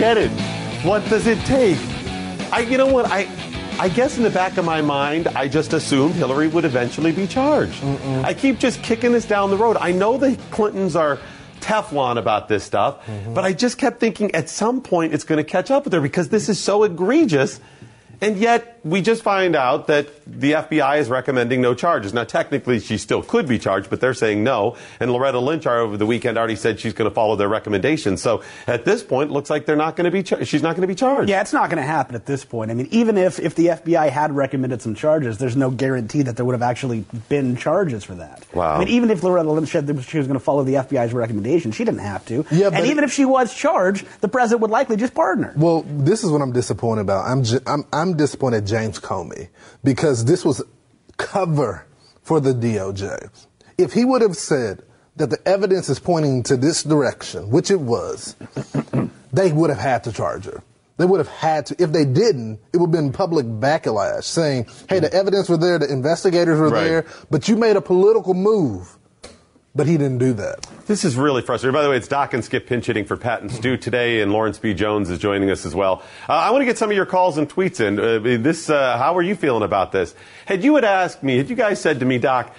Get it. What does it take? I you know what I I guess in the back of my mind, I just assumed Hillary would eventually be charged. I keep just kicking this down the road. I know the Clintons are Teflon about this stuff, mm-hmm. but I just kept thinking at some point it's going to catch up with her because this is so egregious. And yet, we just find out that the FBI is recommending no charges. Now, technically, she still could be charged, but they're saying no. And Loretta Lynch over the weekend already said she's going to follow their recommendations. So at this point, it looks like they're not going to be. Char- she's not going to be charged. Yeah, it's not going to happen at this point. I mean, even if, if the FBI had recommended some charges, there's no guarantee that there would have actually been charges for that. Wow. I mean, even if Loretta Lynch said that she was going to follow the FBI's recommendation, she didn't have to. Yeah, but- and even if she was charged, the president would likely just pardon her. Well, this is what I'm disappointed about. I'm j- I'm I'm disappointed James Comey because this was cover for the DOJ. If he would have said that the evidence is pointing to this direction, which it was, they would have had to charge her. They would have had to. If they didn't, it would have been public backlash saying, "Hey, the evidence were there, the investigators were Right. there, but you made a political move." But he didn't do that. This is really frustrating. By the way, it's Doc and Skip pinch hitting for Pat and Stu today, and Lawrence B. Jones is joining us as well. Uh, I want to get some of your calls and tweets in. Uh, this, uh, how are you feeling about this? Had you had asked me, had you guys said to me, Doc,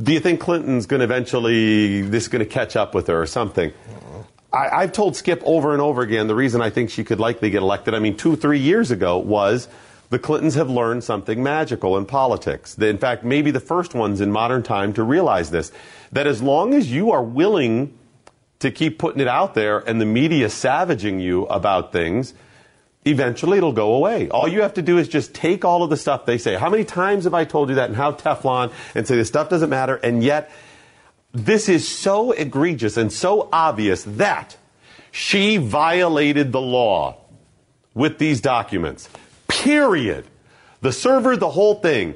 do you think Clinton's going to eventually, this is going to catch up with her or something? I, I've told Skip over and over again the reason I think she could likely get elected. I mean, two, three years ago was the Clintons have learned something magical in politics. In fact, maybe the first ones in modern time to realize this. That as long as you are willing to keep putting it out there and the media savaging you about things, eventually it'll go away. All you have to do is just take all of the stuff they say. How many times have I told you that and how Teflon and say this stuff doesn't matter and yet this is so egregious and so obvious that she violated the law with these documents. Period. The server, the whole thing.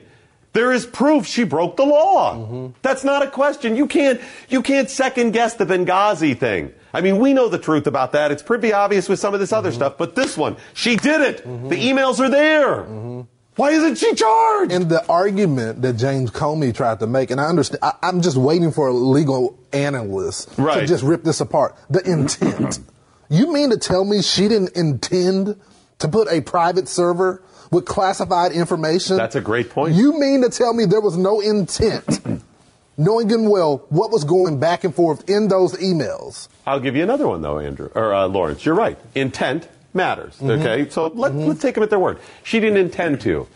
There is proof she broke the law. Mm-hmm. That's not a question. You can't you can't second guess the Benghazi thing. I mean, we know the truth about that. It's pretty obvious with some of this other mm-hmm. stuff, but this one, she did it. Mm-hmm. The emails are there. Why isn't she charged? And the argument that James Comey tried to make, and I understand, I, I'm just waiting for a legal analyst to just rip this apart. The intent. you mean to tell me she didn't intend to put a private server with classified information? That's a great point. You mean to tell me there was no intent, knowing good well what was going back and forth in those emails? I'll give you another one though, Andrew or uh, Lawrence. You're right. Intent matters. Mm-hmm. Okay, so let, let's take them at their word. She didn't intend to.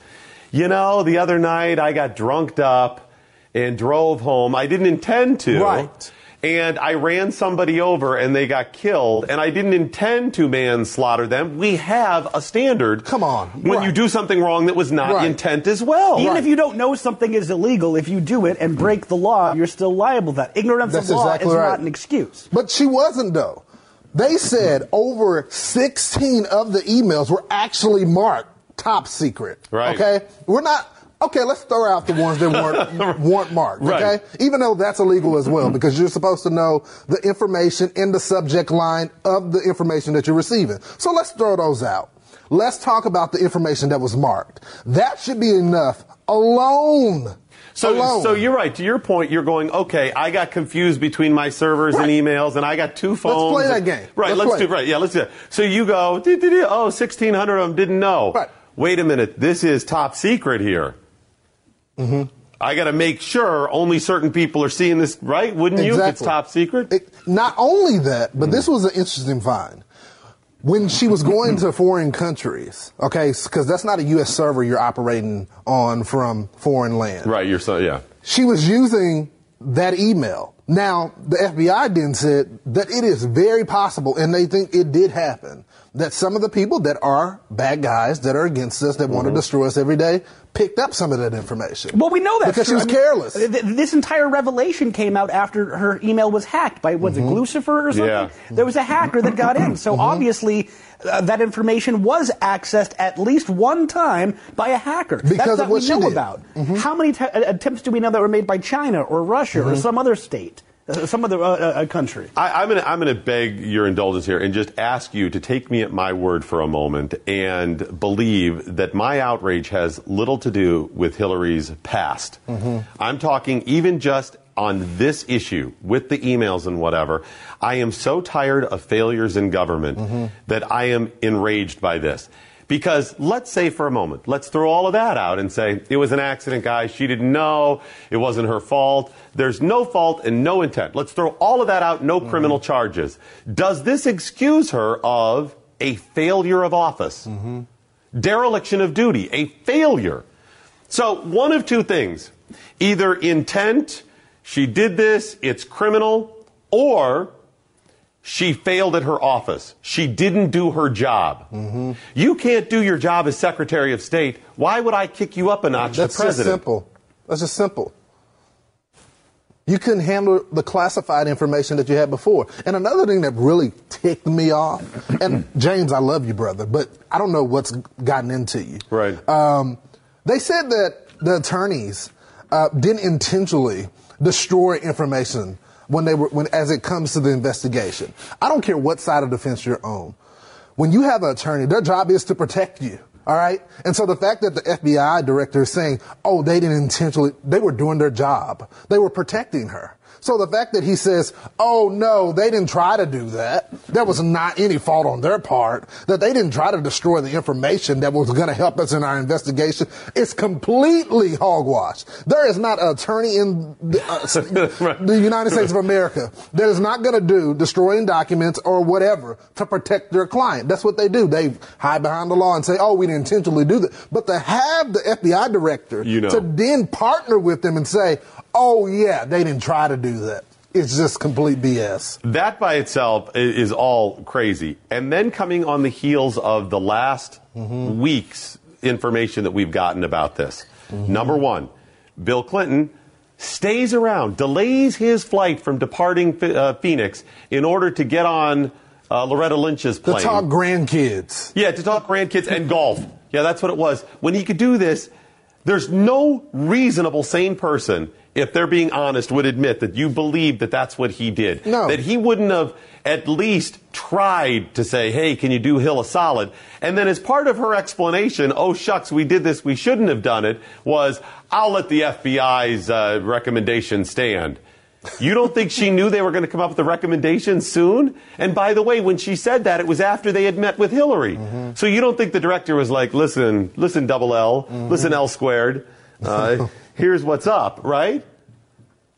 You know, the other night I got drunked up and drove home. I didn't intend to. Right. And I ran somebody over and they got killed, and I didn't intend to manslaughter them. We have a standard. Come on. When Right. you do something wrong that was not Right. intent as well. Even if you don't know something is illegal, if you do it and break the law, you're still liable for that. Ignorance That's of law exactly is right. not an excuse. But she wasn't though. They said over 16 of the emails were actually marked top secret. Right. Okay? We're not Okay, let's throw out the ones that weren't weren't marked, Right. okay? Even though that's illegal as well because you're supposed to know the information in the subject line of the information that you're receiving. So let's throw those out. Let's talk about the information that was marked. That should be enough alone. So, alone. so you're right. To your point, you're going, okay, I got confused between my servers and emails, and I got two phones. Let's play that game. Right, Let's let's, do it. right. Yeah, let's do that. So you go, "Dee, dee, dee, oh, 1,600 of them didn't know. Right. Wait a minute, this is top secret here. Mm-hmm. I got to make sure only certain people are seeing this, right? Wouldn't you? If it's top secret. It, not only that, but this was an interesting find. When she was going to foreign countries, okay, because that's not a U.S. server you're operating on from foreign land. right. You're so yeah. She was using that email. Now, the FBI then said that it is very possible, and they think it did happen, that some of the people that are bad guys that are against us, that want to destroy us every day, picked up some of that information. Well, we know that because she was careless. th- this entire revelation came out after her email was hacked by was Mm-hmm. it Lucifer or something? Yeah. There was a hacker that got in, so obviously uh, that information was accessed at least one time by a hacker. Because That's of what what we know did. about. How many t- attempts do we know that were made by China or Russia or some other state, uh, some other uh, uh, country? I, I'm going to I'm going to beg your indulgence here and just ask you to take me at my word for a moment and believe that my outrage has little to do with Hillary's past. I'm talking even just on this issue with the emails and whatever. I am so tired of failures in government that I am enraged by this. Because let's say for a moment, let's throw all of that out and say it was an accident, guys. She didn't know. It wasn't her fault. There's no fault and no intent. Let's throw all of that out, no mm-hmm. criminal charges. Does this excuse her of a failure of office? Mm-hmm. Dereliction of duty, a failure. So one of two things. Either intent, she did this, it's criminal, or she failed at her office. She didn't do her job. You can't do your job as Secretary of State. Why would I kick you up a notch That's to just simple. That's just simple. You couldn't handle the classified information that you had before. And another thing that really ticked me off, and James, I love you, brother, but I don't know what's gotten into you. Right. Um, they said that the attorneys uh, didn't intentionally destroy information when they were when as it comes to the investigation. I don't care what side of the fence you're on. When you have an attorney, their job is to protect you. All right. And so the fact that the FBI director is saying, oh, they didn't intentionally, they were doing their job. They were protecting her. So the fact that he says, oh no, they didn't try to do that. There was not any fault on their part. That they didn't try to destroy the information that was going to help us in our investigation. It's completely hogwash. There is not an attorney in the, uh, the United States of America that is not going to do destroying documents or whatever to protect their client. That's what they do. They hide behind the law and say, oh, we didn't intentionally do that. But to have the FBI director You know. to then partner with them and say, oh, yeah, they didn't try to do that. It's just complete BS. That by itself is all crazy. And then coming on the heels of the last week's information that we've gotten about this. Number one, Bill Clinton stays around, delays his flight from departing uh, Phoenix in order to get on uh, Loretta Lynch's To talk grandkids. Yeah, to talk grandkids and golf. Yeah, that's what it was. When he could do this, there's no reasonable sane person, if they're being honest, would admit that you believe that that's what he did. No. That he wouldn't have at least tried to say, hey, can you do Hill a solid? And then as part of her explanation, oh shucks, we did this, we shouldn't have done it, was, I'll let the FBI's uh, recommendation stand. You don't think she knew they were going to come up with a recommendation soon? And by the way, when she said that, it was after they had met with Hillary. So you don't think the director was like, listen, listen, double L, listen, L squared, uh, here's what's up, right?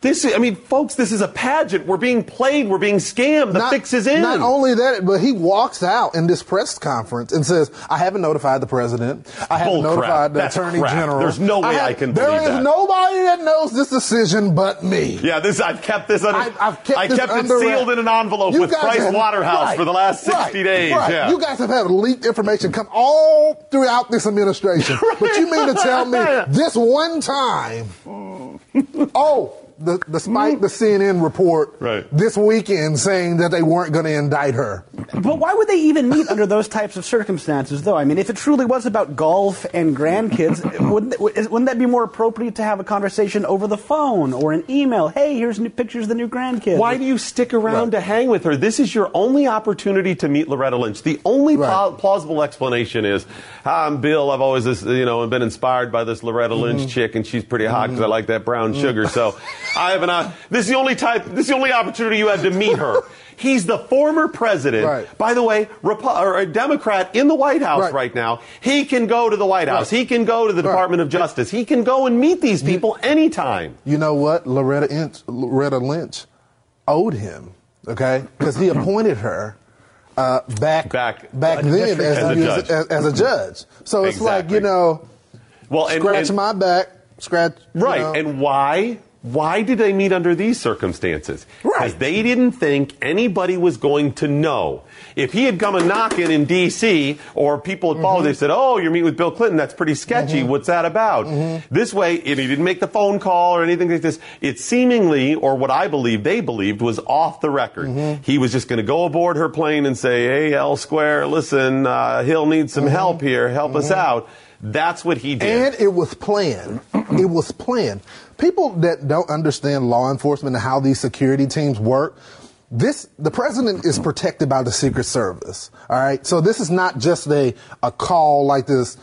This, I mean, folks, this is a pageant. We're being played. We're being scammed. The fix is in. Not only that, but he walks out in this press conference and says, "I haven't notified the president. I haven't Bull crap. notified the That's attorney crap. general. There's no way have- I can There believe is that." nobody that knows this decision but me." yeah, this I've kept this under. I've, I've kept I this kept it sealed in an envelope You with Price have- Waterhouse right, for the last 60 right, days. right. Yeah. You guys have had leaked information come all throughout this administration. But you mean to tell me this one time, oh, the, despite the CNN report Right. this weekend saying that they weren't going to indict her. But why would they even meet under those types of circumstances, though? I mean, if it truly was about golf and grandkids, wouldn't, wouldn't that be more appropriate to have a conversation over the phone or an email? Hey, here's new pictures of the new grandkids. Why do you stick around Right. to hang with her? This is your only opportunity to meet Loretta Lynch. The only Right. pla- plausible explanation is, "Hi, I'm Bill. I've always, you know, been inspired by this Loretta Lynch Mm-hmm. chick, and she's pretty hot because I like that brown sugar. So, I have an. Uh, this is the only type. This is the only opportunity you have to meet her. He's the former president. Right. By the way, or a Democrat in the White House right. Right. now. He can go to the White House. Right. He can go to the. Department of Justice. He can go and meet these people anytime. You know what? Loretta, Inch, Loretta Lynch owed him, okay? Because he appointed her uh, back Back- back As then district as, a, as, as, as a judge. So it's like you know, Well, and, scratch and- my back, scratch you Right. know. And why? Why did they meet under these circumstances? Because Right. they didn't think anybody was going to know. If he had come a knocking in D.C. or people had followed, Mm-hmm. they said, "Oh, you're meeting with Bill Clinton. That's pretty sketchy. What's that about?" Mm-hmm. This way, and he didn't make the phone call or anything like this. It seemingly, or what I believe they believed, was off the record. Mm-hmm. He was just going to go aboard her plane and say, "Hey, L Square, listen, uh, Hill needs some help here. Help us out." That's what he did. Mm-hmm. And it was planned. it was planned. People that don't understand law enforcement and how these security teams work, this the president is protected by the Secret Service. All right, so this is not just a a call like this.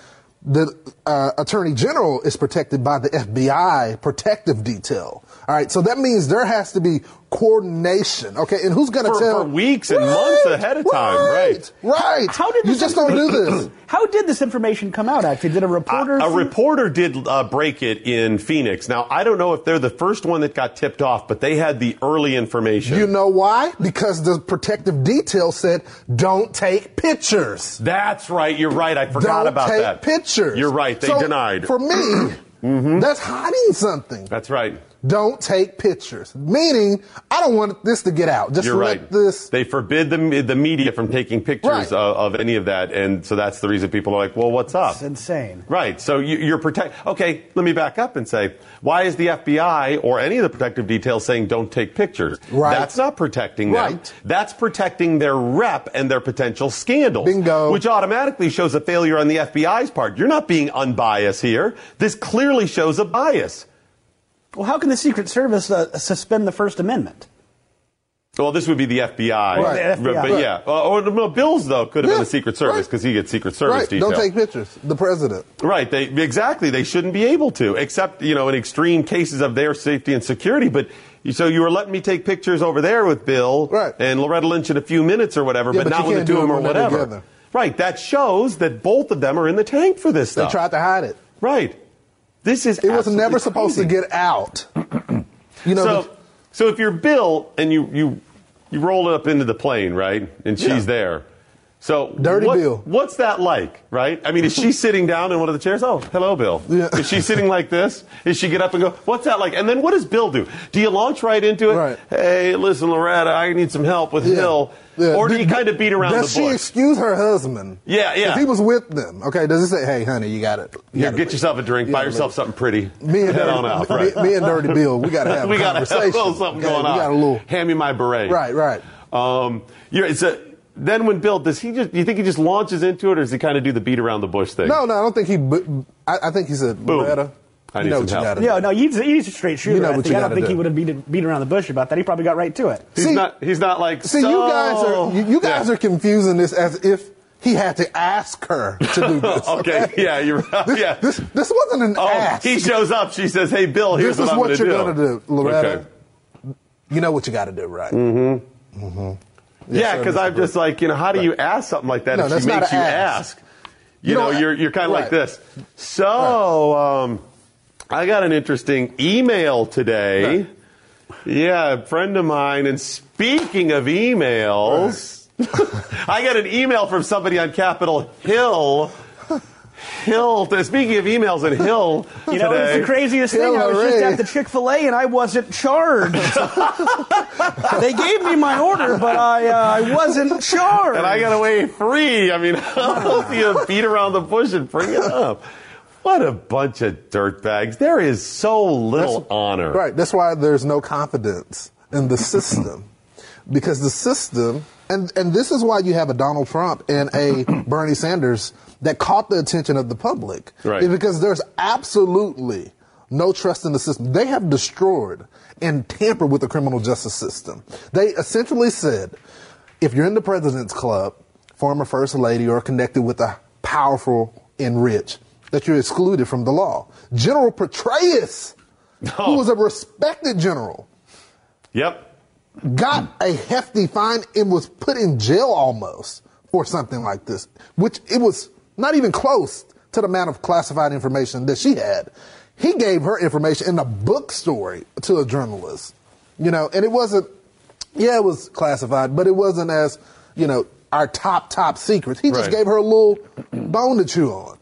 The uh, attorney general is protected by the FBI protective detail. All right, so that means there has to be coordination. Okay, and who's going to tell for weeks and months ahead of time, right. Right. How did you this just don't do this? How did this information come out? Actually, did a reporter? A, a reporter did uh, break it in Phoenix. Now, I don't know if they're the first one that got tipped off, but they had the early information. You know why? Because the protective detail said, "Don't take pictures." That's right. You're right. I forgot Don't about take that. pictures. You're right. They So, denied. For me, that's hiding something. That's right. Don't take pictures. Meaning, I don't want this to get out. Just You're let right. this. They forbid the, the media from taking pictures Right. of, of any of that, and so that's the reason people are like, "Well, what's up?" It's insane. Right. So you, you're protect. Okay, let me back up and say, why is the FBI or any of the protective details saying don't take pictures? Right. That's not protecting them. Right. That's protecting their rep and their potential scandals. Bingo. Which automatically shows a failure on the FBI's part. You're not being unbiased here. This clearly shows a bias. Well, how can the Secret Service uh, suspend the First Amendment? Well, this would be the FBI. Right. The But, FBI. but yeah. Uh, or no, Bill's, though, could have Yeah, been the Secret Service right. because he gets Secret Service right. detail. Don't take pictures. The president. Right. They exactly. They shouldn't be able to, except you know, in extreme cases of their safety and security. But you- so you were letting me take pictures over there with Bill Right. and Loretta Lynch in a few minutes or whatever, Yeah, but, but not you with the can't two do of them or whatever. together. Right. That shows that both of them are in the tank for this They tried to hide it. right. This is It was never supposed to get out. you know. So, the- so if you're Bill and you you you roll it up into the plane, right, and she's Yeah. there. So Dirty what- Bill. What's that like, right? I mean, is she sitting down in one of the chairs? Oh, hello, Bill. Yeah. Is she sitting like this? Is she get up and go? What's that like? And then what does Bill do? Do you launch right into it? Right. Hey, listen, Loretta, I need some help with Yeah. Hill. Yeah. Or do you kind of beat around Does the she excuse her husband? Yeah, yeah. If he was with them, okay, does he say, "Hey, honey, you got it"? Here, get yourself a drink. buy yourself something pretty. Me and Head Dirty, on out. Right. me and Dirty Bill, we got to have we a got to have a little something Okay, going on. We got a little. Hand me my beret. Right, right. Um, you're, it's a, then when Bill does he just? Do you think he just launches into it, or does he kind of do the beat around the bush thing? No, no, I don't think he. bu- I, I think he said, Boom. Loretta, I you need know some what you help. got to No, do. no, he's, he's a straight shooter. You know I, what think, you I don't think do. he would have beat, beat around the bush about that. He probably got right to it. He's See- not. He's not like. See, you guys are oh. you, you guys Yeah. are confusing this as if he had to ask her to do this. Okay, yeah, you're right. This, yeah. this, this wasn't an oh, ask. he shows up. She says, "Hey, Bill, here's this is what I'm going to you're do." gonna do, Loretta. Okay. You know what you got to do, right? Mm-hmm. Mm-hmm. Yeah, because I'm just like, you know, how do you ask something like that No, if she makes you ask. ask? You, You know, don't- you're you're kind of like this. So, um, I got an interesting email today. Right. Yeah, a friend of mine. And speaking of emails, I got an email from somebody on Capitol Hill. Hill. Speaking of emails and Hill You know, it's today. the craziest thing. I was just at the Chick Fil A and I wasn't charged. they gave me my order, but I uh, I wasn't charged. and I got away free. I mean, how else do you beat around the bush and bring it up? What a bunch of dirtbags. There is so little honor. Right. That's why there's no confidence in the system. Because the system, and, and this is why you have a Donald Trump and a Bernie Sanders that caught the attention of the public. Right. Is because there's absolutely no trust in the system. They have destroyed and tampered with the criminal justice system. They essentially said if you're in the president's club, former first lady, or connected with the powerful and rich, that you're excluded from the law. General Petraeus, Oh. who was a respected general, Yep. Got a hefty fine and was put in jail almost for something like this, which it was not even close to the amount of classified information that she had. He gave her information in a book story to a journalist, you know, and it wasn't, yeah, it was classified, but it wasn't as, you know, our top, top secrets. He just Right. gave her a little bone to chew on.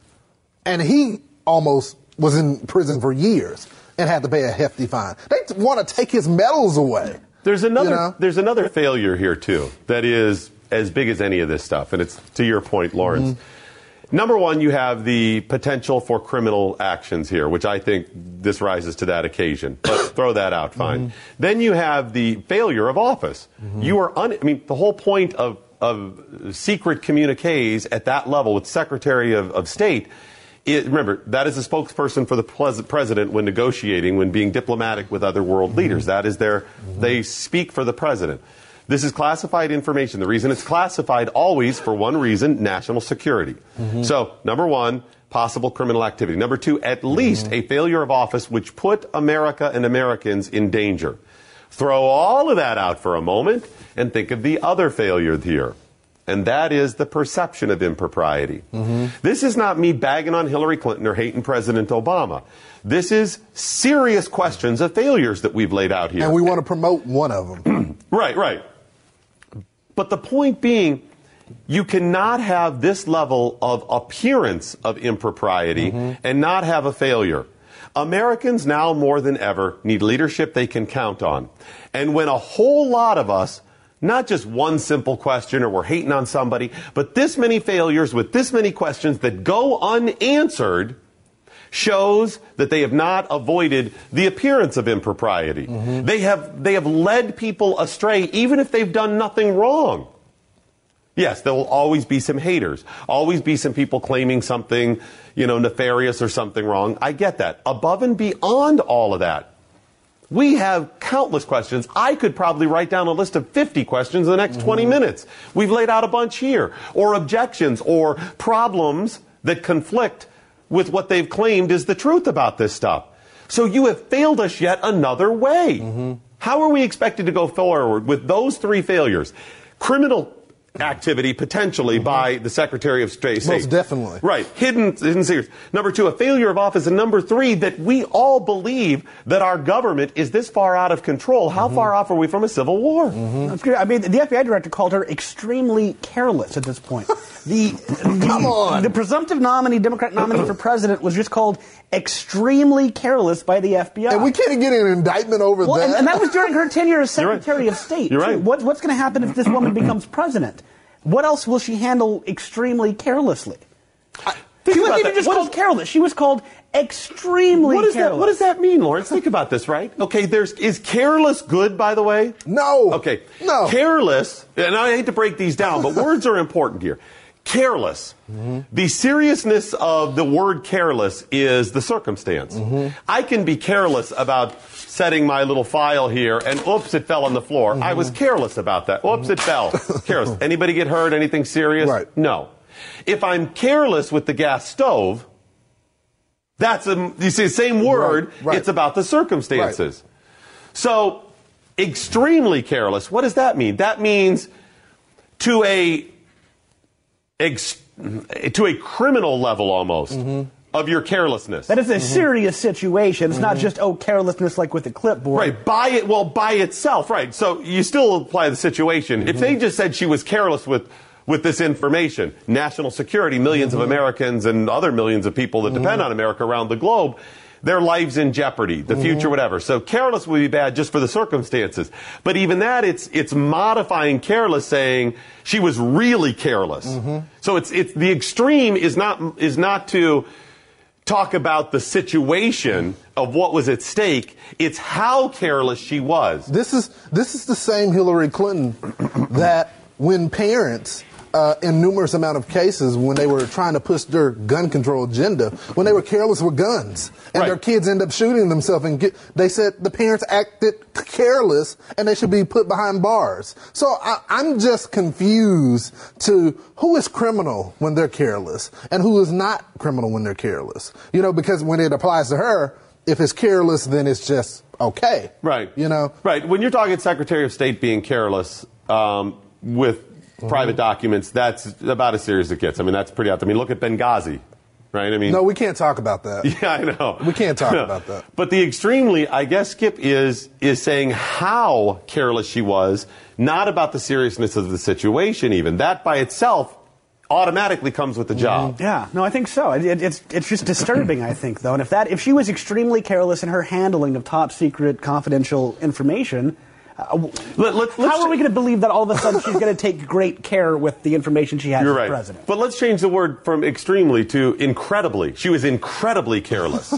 And he almost was in prison for years and had to pay a hefty fine. They want to take his medals away. There's another You know? there's another failure here too that is as big as any of this stuff, and it's to your point, Lawrence. Mm-hmm. Number one, you have the potential for criminal actions here, which I think this rises to that occasion. But throw that out, fine. Mm-hmm. Then you have the failure of office. You are un- I mean, the whole point of of secret communiques at that level with Secretary of, of State. It, remember, that is a spokesperson for the pres- president when negotiating, when being diplomatic with other world leaders. Mm-hmm. That is their, mm-hmm. they speak for the president. This is classified information. The reason it's classified always for one reason, national security. Mm-hmm. So, number one, possible criminal activity. Number two, at least a failure of office which put America and Americans in danger. Throw all of that out for a moment and think of the other failure here. And that is the perception of impropriety. Mm-hmm. This is not me bagging on Hillary Clinton or hating President Obama. This is serious questions of failures that we've laid out here. And we want to promote one of them. Right, right. But the point being, you cannot have this level of appearance of impropriety mm-hmm. and not have a failure. Americans now more than ever need leadership they can count on. And when a whole lot of us, not just one simple question or we're hating on somebody, but this many failures with this many questions that go unanswered, shows that they have not avoided the appearance of impropriety. Mm-hmm. They have they have led people astray even if they've done nothing wrong. Yes, there will always be some haters, always be some people claiming something, you know, nefarious or something wrong. I get that. Above and beyond all of that, we have countless questions. I could probably write down a list of 50 questions in the next 20 mm-hmm. minutes. We've laid out a bunch here, or objections, or problems that conflict with what they've claimed is the truth about this stuff. So you have failed us yet another way. Mm-hmm. How are we expected to go forward with those three failures? Criminal activity potentially mm-hmm. by the Secretary of State. Most definitely. Right. Hidden, hidden secrets. Number two, a failure of office. And number three, that we all believe that our government is this far out of control. How mm-hmm. far off are we from a civil war? Mm-hmm. That's good. I mean, the FBI director called her extremely careless at this point. The, the, Come on. the presumptive nominee, Democrat nominee for president, was just called extremely careless by the FBI. And we can't get an indictment over well, that. and, and that was during her tenure as You're right. Secretary of State. You're right. What, what's going to happen if this woman becomes president? What else will she handle extremely carelessly? Think she wasn't even that. just What called is- careless. She was called extremely What, is that, careless. what does that mean, Lawrence? Think about this, right? Okay, there's is careless good, by the way? no. Okay. No. Careless, and I hate to break these down, but words are important here. Careless. Mm-hmm. The seriousness of the word careless is the circumstance. Mm-hmm. I can be careless about setting my little file here and oops, it fell on the floor. I was mm-hmm. careless about that. Oops, it fell. Mm-hmm. careless. Anybody get hurt? Anything serious? Right. No. If I'm careless with the gas stove, that's a, you see the same word, Right, right. it's about the circumstances. So, extremely careless, what does that mean? That means to a ex, to a criminal level almost mm-hmm. Of your carelessness. That is a mm-hmm. serious situation. It's not mm-hmm. just oh carelessness like with a clipboard. Right, by it, well, by itself, right. So you still apply the situation. If mm-hmm. they just said she was careless with, with this information, national security, 1000000s of Americans and other millions of people that depend on America around the globe, their lives in jeopardy, the future, whatever. So careless would be bad just for the circumstances. But even that, it's, it's modifying careless saying she was really careless. So it's, it's, the extreme is not, is not to, talk about the situation of what was at stake. It's how careless she was. This is this is the same Hillary Clinton that when parents uh, in numerous amount of cases when they were trying to push their gun control agenda, when they were careless with guns and Right. their kids end up shooting themselves and get, they said the parents acted careless and they should be put behind bars. So I, I'm just confused to who is criminal when they're careless and who is not criminal when they're careless. You know, because when it applies to her, if it's careless, then it's just okay. Right. You know? Right. When you're talking Secretary of State being careless um, with private mm-hmm. documents, that's about as serious as it gets. I mean, that's pretty out there. I mean, look at Benghazi, right? I mean, No, we can't talk about that. Yeah, I know. We can't talk about that. But the extremely, I guess, Skip is is saying how careless she was, not about the seriousness of the situation. Even that by itself automatically comes with the mm-hmm. job. Yeah, no, I think so. It, it, it's it's just disturbing, I think, though. And if that if she was extremely careless in her handling of top secret confidential information, Uh, let- let- let's how are we going to believe that all of a sudden she's going to take great care with the information she has You're as right. president? But let's change the word from extremely to incredibly. She was incredibly careless.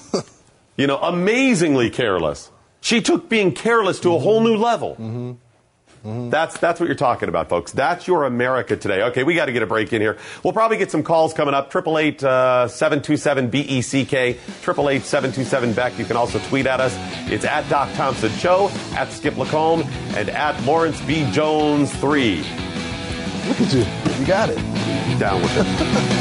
you know, amazingly careless. She took being careless to a whole new level. Mm-hmm. That's that's what you're talking about, folks. That's your America today. Okay, we got to get a break in here. We'll probably get some calls coming up. Triple eight uh, seven two seven B E C K. Triple eight seven two seven Beck. You can also tweet at us. It's at Doc Thompson Show, at Skip Lacombe, and at Lawrence B Jones three. Look at you. You got it. Down with it.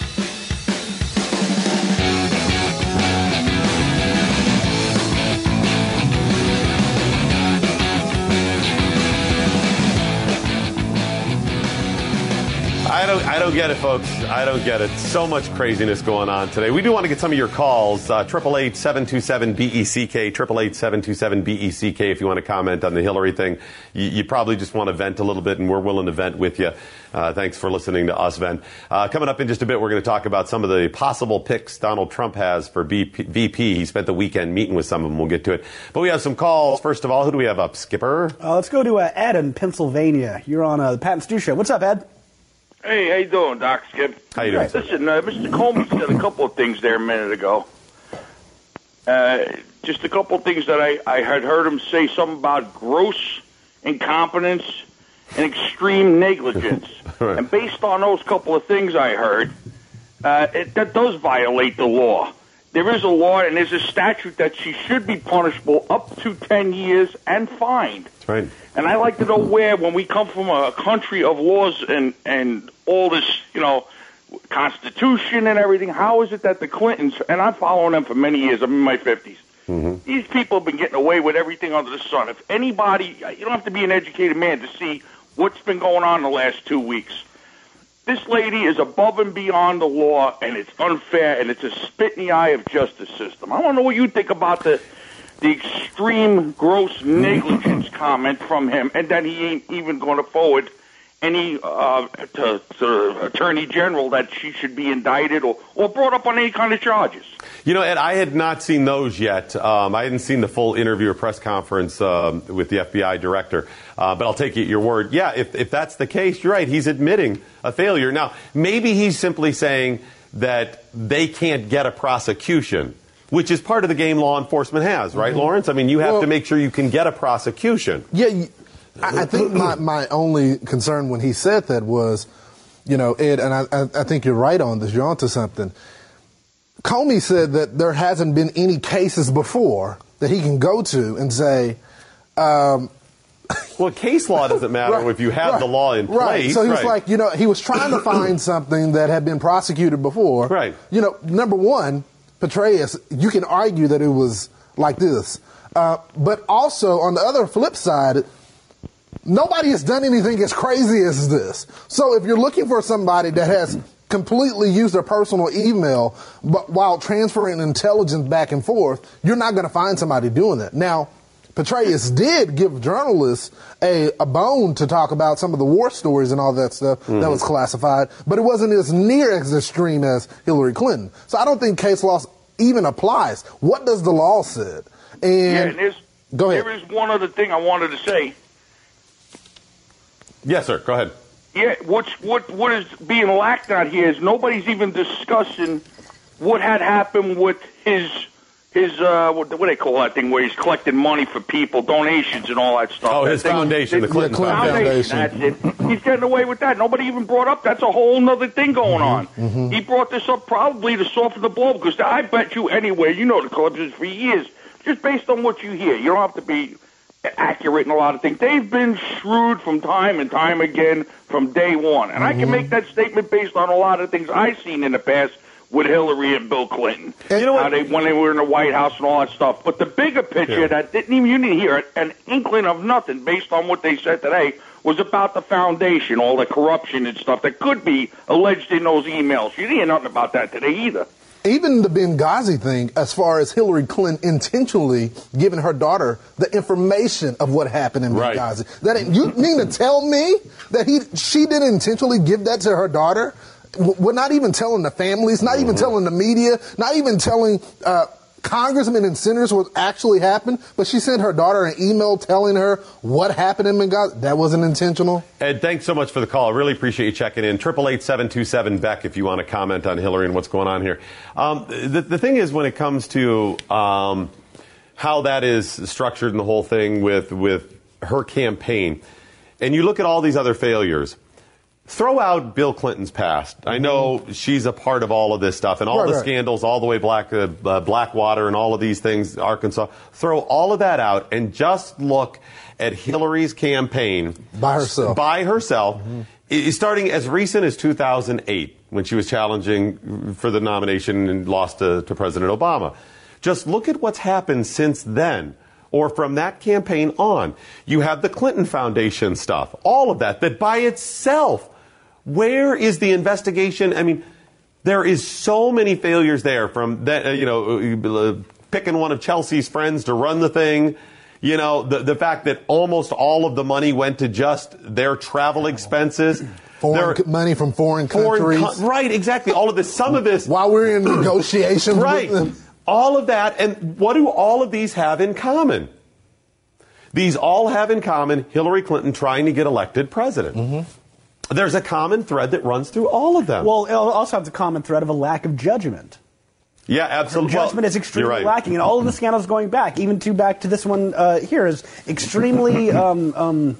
I don't, I don't get it, folks. I don't get it. So much craziness going on today. We do want to get some of your calls. Uh, Triple eight seven two seven B E C K. Triple eight seven two seven B E C K. If you want to comment on the Hillary thing, you, you probably just want to vent a little bit, and we're willing to vent with you. Uh, thanks for listening to us vent. Uh, coming up in just a bit, we're going to talk about some of the possible picks Donald Trump has for BP, VP. He spent the weekend meeting with some of them. We'll get to it. But we have some calls. First of all, who do we have up? Skipper. Uh, let's go to uh, Ed in Pennsylvania. You're on uh, the Pat and Stu show. What's up, Ed? Hey, how you doing, Doc Skip? How you doing? Listen, uh, Mr. Comey said a couple of things there a minute ago. Uh, just a couple of things that I, I had heard him say something about gross incompetence and extreme negligence. Right. And based on those couple of things I heard, uh, it, that does violate the law. There is a law and there's a statute that she should be punishable up to 10 years and fined. That's right. And I like to know where, when we come from a country of laws and and all this, you know, Constitution and everything, how is it that the Clintons and I'm following them for many years. I'm in my 50s. Mm-hmm. These people have been getting away with everything under the sun. If anybody, you don't have to be an educated man to see what's been going on the last two weeks. This lady is above and beyond the law, and it's unfair, and it's a spit in the eye of justice system. I don't know what you think about the the extreme gross negligence comment from him, and that he ain't even going to forward any uh, to, to Attorney General that she should be indicted or, or brought up on any kind of charges. You know, Ed, I had not seen those yet. Um, I hadn't seen the full interview or press conference um, with the FBI director. Uh, but I'll take it your word. Yeah, if, if that's the case, you're right. He's admitting a failure. Now, maybe he's simply saying that they can't get a prosecution, which is part of the game law enforcement has, right, Lawrence? I mean, you have Well- to make sure you can get a prosecution. Yeah, you- I, I think my, my only concern when he said that was, you know, Ed, and I, I, think you're right on this. You're onto something. Comey said that there hasn't been any cases before that he can go to and say, um, Well, case law doesn't matter Right, if you have right, the law in place. right. So he was right. like, you know, he was trying to find something that had been prosecuted before. Right. You know, number one, Petraeus, you can argue that it was like this. Uh, but also, on the other flip side, nobody has done anything as crazy as this. So if you're looking for somebody that has completely used their personal email but while transferring intelligence back and forth, you're not going to find somebody doing that. Now, Petraeus did give journalists a, a bone to talk about some of the war stories and all that stuff that mm-hmm. was classified, but it wasn't as near as extreme as Hillary Clinton. So I don't think case law even applies. What does the law say? Yeah, And, and go ahead. there is one other thing I wanted to say. Yes, sir. Go ahead. Yeah, what's what what is being lacked out here is nobody's even discussing what had happened with his his uh what, what do they call that thing where he's collecting money for people, donations and all that stuff. Oh, That his thing- foundation, the Clinton Clinton Foundation. Foundation. That's it. He's getting away with that. Nobody even brought up. That's a whole other thing going on. He brought this up probably to soften the blow because I bet you anyway. You know the Clippers for years, just based on what you hear. You don't have to be accurate in a lot of things. They've been shrewd from time and time again from day one, and I can mm-hmm. make that statement based on a lot of things I've seen in the past with Hillary and Bill Clinton. You know what? How they when they were in the White House and all that stuff. But the bigger picture Yeah. that didn't even you didn't hear it, an inkling of nothing based on what they said today was about the foundation, all the corruption and stuff that could be alleged in those emails. You didn't hear nothing about that today either. Even the Benghazi thing, as far as Hillary Clinton intentionally giving her daughter the information of what happened in Right. Benghazi. That you mean to tell me that he she didn't intentionally give that to her daughter? We're not even telling the families, not even telling the media, not even telling uh, congressmen and senators what actually happened. But she sent her daughter an email telling her what happened in Benghazi. That wasn't intentional. Ed, thanks so much for the call. I really appreciate you checking in. Triple eight seven two seven Beck if you want to comment on Hillary and what's going on here. Um, the, the thing is, when it comes to um, how that is structured and the whole thing with with her campaign, and you look at all these other failures. Throw out Bill Clinton's past. I know she's a part of all of this stuff and all Right, the right. scandals, all the way black, uh, uh, Blackwater and all of these things, Arkansas. Throw all of that out and just look at Hillary's campaign By herself. by herself, i- starting as recent as 2008 when she was challenging for the nomination and lost to, to President Obama. Just look at what's happened since then. Or from that campaign on, you have the Clinton Foundation stuff, all of that, that by itself, where is the investigation? I mean, there is so many failures there from that, uh, you know, uh, picking one of Chelsea's friends to run the thing. You know, the, the fact that almost all of the money went to just their travel expenses. Foreign There- money from foreign foreign countries. co- right, exactly. All of this, some of this. While we're in negotiations Right. with them. All of that. And what do all of these have in common? These all have in common Hillary Clinton trying to get elected president. Mm-hmm. There's a common thread that runs through all of them. Well, it also has a common thread of a lack of judgment. yeah, absolutely. Well, Judgment is extremely right. lacking, and all of the scandals going back, even to back to this one uh, here, is extremely um, um,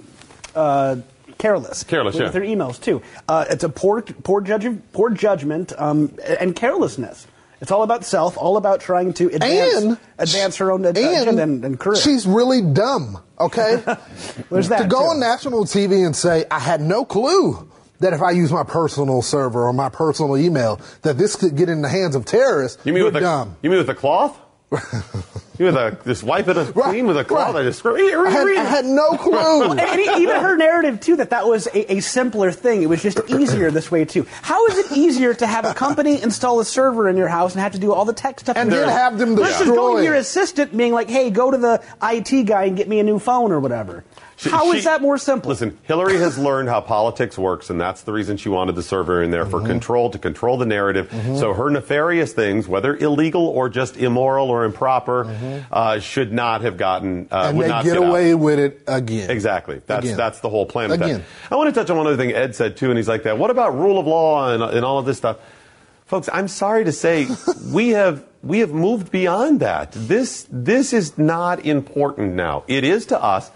uh, careless. Careless, with yeah. their emails too. Uh, it's a poor, poor, judge, poor judgment um, and carelessness. It's all about self, all about trying to advance, and advance her own agenda and, and career. She's really dumb, okay? There's that, To go too. on national TV and say, I had no clue that if I use my personal server or my personal email, that this could get in the hands of terrorists. You mean You're with a dumb. You mean with a cloth? you mean with a just wipe it clean with a cloth? right. I just screw. Read, I had, read I had no clue. And, and even her narrative too that that was a, a simpler thing. It was just easier this way too. How is it easier to have a company install a server in your house and have to do all the tech stuff And then have them destroy? versus destroy going to your assistant being like, "Hey, go to the IT guy and get me a new phone or whatever." How is She- that more simple? Listen, Hillary has learned how politics works, and that's the reason she wanted the server in there Mm-hmm. for control, to control the narrative. So her nefarious things, whether illegal or just immoral or improper, uh, should not have gotten. Uh, Mm-hmm. and would they not get out. away with it again. Exactly. That's Again. that's the whole plan. Again. That. I want to touch on one other thing Ed said too, and he's like that. What about rule of law and, and all of this stuff, folks? I'm sorry to say, we have we have moved beyond that. This this is not important now. It is to us.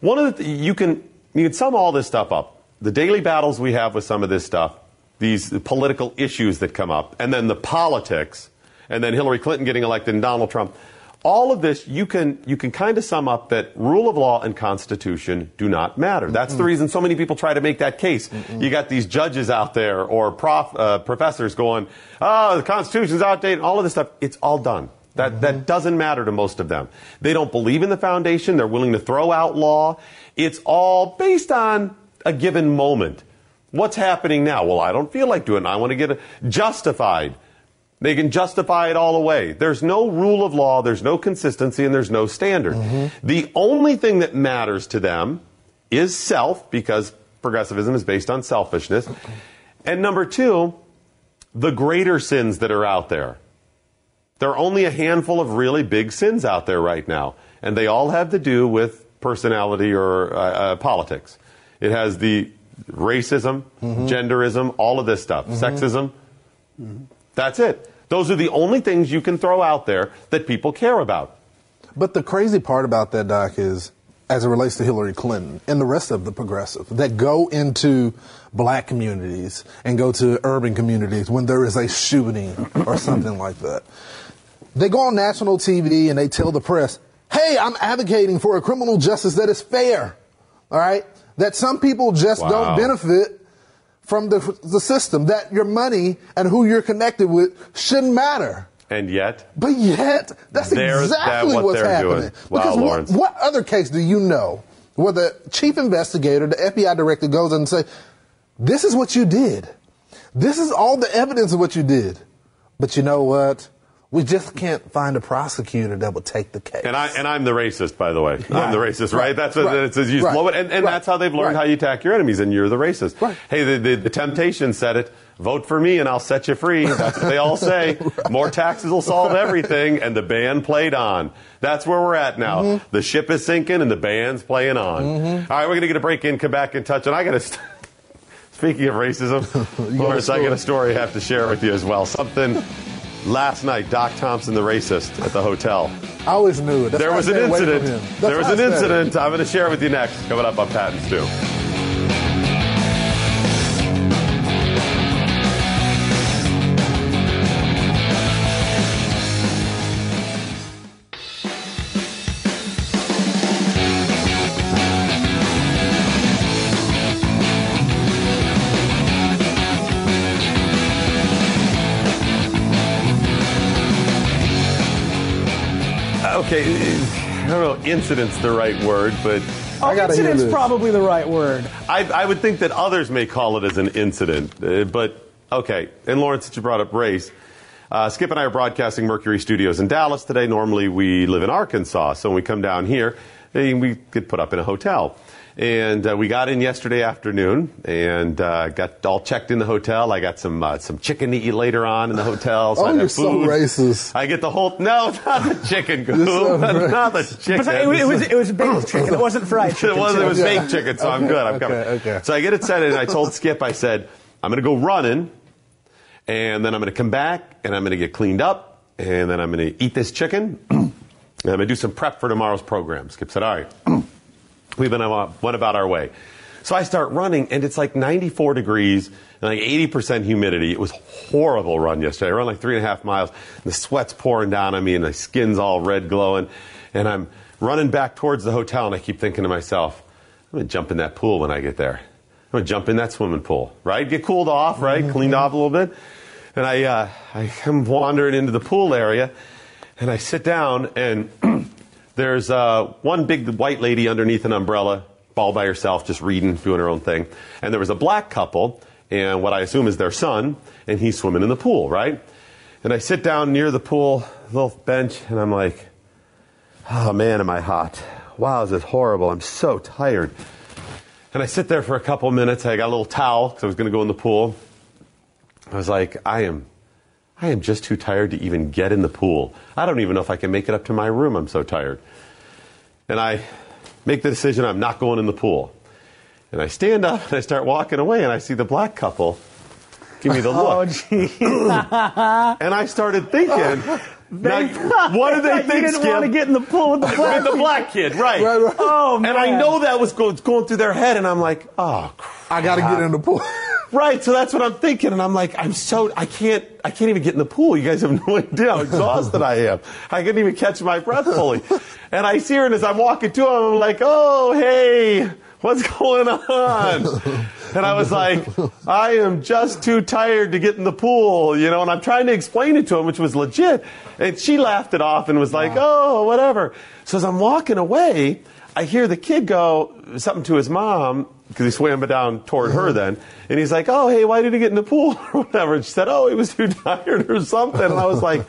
One of the th- you can you can sum all this stuff up. The daily battles we have with some of this stuff, these political issues that come up, and then the politics, and then Hillary Clinton getting elected and Donald Trump. All of this you can you can kind of sum up that rule of law and constitution do not matter. That's the reason so many people try to make that case. You got these judges out there or prof, uh, professors going, "Oh, the constitution's outdated." All of this stuff, it's all done. That, that mm-hmm. doesn't matter to most of them. They don't believe in the foundation. They're willing to throw out law. It's all based on a given moment. What's happening now? Well, I don't feel like doing it. I want to get it justified. They can justify it all away. There's no rule of law, there's no consistency, and there's no standard. Mm-hmm. The only thing that matters to them is self, because progressivism is based on selfishness. And number two, the greater sins that are out there. There are only a handful of really big sins out there right now, and they all have to do with personality or uh, uh, politics. It has the racism, genderism, all of this stuff, sexism. That's it. Those are the only things you can throw out there that people care about. But the crazy part about that, Doc, is as it relates to Hillary Clinton and the rest of the progressive that go into black communities and go to urban communities when there is a shooting or something like that. They go on national TV and they tell the press, hey, I'm advocating for a criminal justice that is fair. All right? That some people just Wow. don't benefit from the, the system, that your money and who you're connected with shouldn't matter. And yet, But yet, that's There's that exactly what what's happening. doing. Wow, because what, Lawrence. what other case do you know where the chief investigator, the FBI director, goes and say, "This is what you did. This is all the evidence of what you did." But you know what? We just can't find a prosecutor that will take the case. and I and I'm the racist, by the way. I'm the racist, right? Right. That's what Right. it says. You Right. blow it, and, and Right. that's how they've learned Right. how you attack your enemies, and you're the racist. Right. Hey, the, the, the Temptation said it. Vote for me, and I'll set you free. That's what they all say. More taxes will solve everything, and the band played on. That's where we're at now. Mm-hmm. The ship is sinking, and the band's playing on. All right, we're gonna get a break in, come back in touch, and I gotta. St- Speaking of racism, got Lawrence, I got a story I have to share with you as well. Something last night, Doc Thompson, the racist, at the hotel. I always knew it. There why I was an stayed away from incident. There was an incident. I'm going to share with you next. Coming up on Pat and Okay, I don't know. Incident's the right word, but Oh, I gotta incident's probably the right word. I, I would think that others may call it as an incident. Uh, but okay, and Lawrence, since you brought up race, uh, Skip and I are broadcasting Mercury Studios in Dallas today. Normally we live in Arkansas, so when we come down here, eh, we get put up in a hotel. And uh, we got in yesterday afternoon and uh, got all checked in the hotel. I got some uh, some chicken to eat later on in the hotel. Oh, I you're had so racist. I get the whole no, not the chicken, Goof. so not the chicken. But it, was- it was it was baked chicken. It wasn't fried chicken. It was, it too. was Yeah. baked chicken, so I'm good. I'm okay, coming. okay. So I get it set and I told Skip, I said, I'm going to go running, and then I'm going to come back, and I'm going to get cleaned up, and then I'm going to eat this chicken, and I'm going to do some prep for tomorrow's program. Skip said, all right. We've been about, went about our way. So I start running, and it's like 94 degrees and like 80% humidity. It was horrible run yesterday. I ran like three and a half miles, and the sweat's pouring down on me, and my skin's all red glowing. And I'm running back towards the hotel, and I keep thinking to myself, I'm going to jump in that pool when I get there. I'm going to jump in that swimming pool, right? Get cooled off, right? Cleaned off a little bit. And I, uh, I am wandering into the pool area, and I sit down, and there's uh, one big white lady underneath an umbrella, all by herself, just reading, doing her own thing. And there was a black couple, and what I assume is their son, and he's swimming in the pool, right? And I sit down near the pool, little bench, and I'm like, oh man, am I hot. Wow, this is horrible. I'm so tired. And I sit there for a couple minutes. I got a little towel because I was going to go in the pool. I was like, I am, I am just too tired to even get in the pool. I don't even know if I can make it up to my room. I'm so tired. And I make the decision I'm not going in the pool. And I stand up and I start walking away and I see the black couple give me the oh, look. Oh, gee. and I started thinking, now, what do they you think, didn't Skip? want to get in the pool with the black With the black kid, right. Right, right. Oh, man. And I oh, know that was go- going through their head, and I'm like, oh, crap. I got to get in the pool. Right, so that's what I'm thinking, and I'm like, I'm so I can't I can't even get in the pool. You guys have no idea how exhausted I am. I couldn't even catch my breath fully. And I see her, and as I'm walking to her, I'm like, oh hey, what's going on? And I was like, I am just too tired to get in the pool, you know. And I'm trying to explain it to him, which was legit, and she laughed it off and was like, oh whatever. So as I'm walking away, I hear the kid go something to his mom because he swam down toward her then, and he's like, "Oh, hey, why did he get in the pool or whatever?" And she said, "Oh, he was too tired or something." And I was like,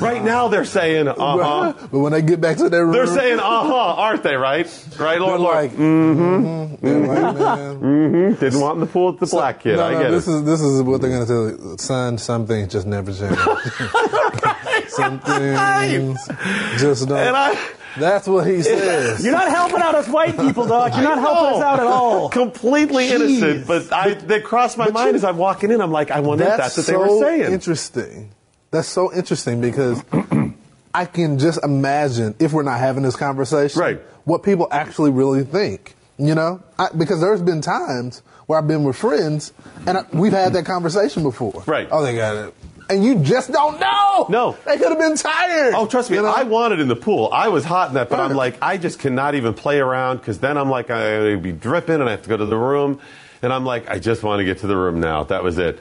"Right now they're saying, uh huh." But when they get back to their room, They're saying, "Uh huh," aren't they? Right? Right, Lord, Lord. like, mm-hmm. They're like, man. Didn't want in the pool with the black kid. No, I no, get this it. is this is what they're gonna tell you. Son, some things just never change. some things just don't. And I, That's what he says. You're not helping out us white people, Doc. You're not helping us out at all. Completely Jeez. innocent, but I that crossed my But mind you- as I'm walking in. I'm like, I wonder if That's that's what so they were saying. interesting. That's so interesting because I can just imagine if we're not having this conversation, Right. what people actually really think. You know, I, because there's been times where I've been with friends and I, we've had that conversation before. Right. Oh, they got it, and you just don't know. No. they could have been tired. Oh, trust me, You know? I wanted in the pool. I was hot in that, but I'm like, I just cannot even play around because then I'm like, I'd be dripping and I have to go to the room. And I'm like, I just want to get to the room now. That was it.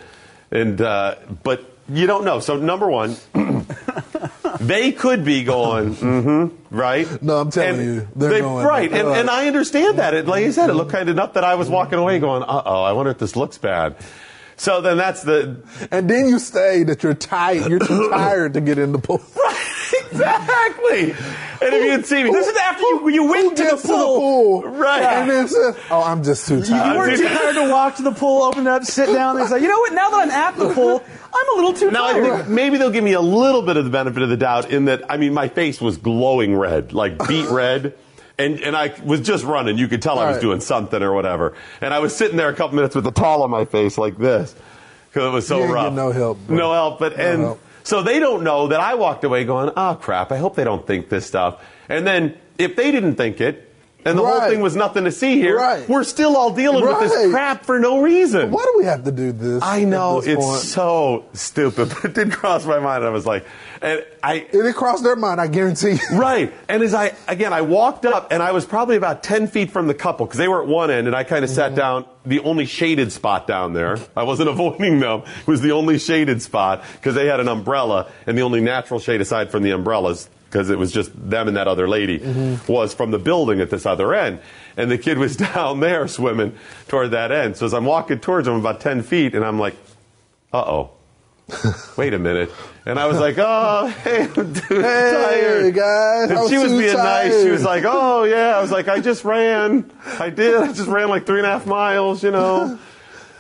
And, uh, but you don't know. So, number one, they could be going, mm-hmm, right? No, I'm telling And you, they're they- going, Right. And, uh, and I understand that. It, like you said, it looked kind of enough that I was walking away going, uh oh, I wonder if this looks bad. So then that's the, and then you say that you're tired. You're too tired to get in the pool. Right, exactly. And if you'd see me, This is after you, you went to the Gets pool. Right. And then says, uh, "Oh, I'm just too tired." You weren't too tired to walk to the pool, open it up, sit down, and say, you know what? Now that I'm at the pool, I'm a little too tired." Now I tired. think maybe they'll give me a little bit of the benefit of the doubt in that I mean my face was glowing red, like beet red. And, and I was just running. You could tell I was Right. doing something or whatever. And I was sitting there a couple minutes with the towel on my face like this because it was so rough. no help, bro. No help. But and help. so they don't know that I walked away going, "Oh crap! I hope they don't think this stuff." And then if they didn't think it, and the whole thing was nothing to see here, Right. we're still all dealing with this crap for no reason. Why do we have to do this? I know this it's point? so stupid, but it did cross my mind. I was like, and I And it crossed their mind. I guarantee you. right. And as I again, I walked up, and I was probably about ten feet from the couple because they were at one end, and I kind of sat mm-hmm. down, the only shaded spot down there. I wasn't avoiding them; it was the only shaded spot because they had an umbrella, and the only natural shade aside from the umbrellas. Because it was just them and that other lady was from the building at this other end, and the kid was down there swimming toward that end. So as I'm walking towards him, about ten feet, and I'm like, "Uh oh, wait a minute. And I was like, oh, hey, I'm too tired. guys, And she was being nice. She was like, oh, yeah. I was like, I just ran. I did. I just ran like three and a half miles, you know.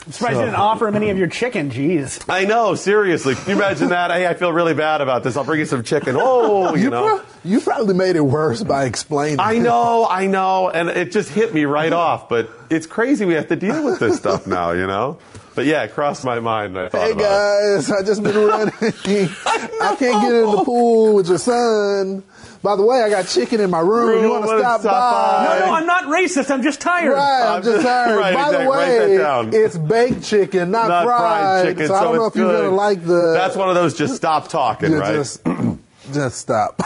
I'm surprised you didn't offer him any of your chicken. Jeez. I know, seriously. Can you imagine that? Hey, I feel really bad about this. I'll bring you some chicken. Oh, you, You, know. pro- you probably made it worse by explaining. I know, I know, and it just hit me right off. But it's crazy we have to deal with this stuff now, you know. But yeah, it crossed my mind. I thought Hey about guys, I just been running. I can't get in the pool with your son. By the way, I got chicken in my room. Room, you want to stop, stop by? by? No, no, I'm not racist. I'm just tired. Right, I'm I'm just just- tired. right, By the exactly. Write way, it's baked chicken, not, Not fried. fried chicken, so I don't know it's if you're good. gonna like the. That's one of those just stop talking, Yeah, right? Just, just stop.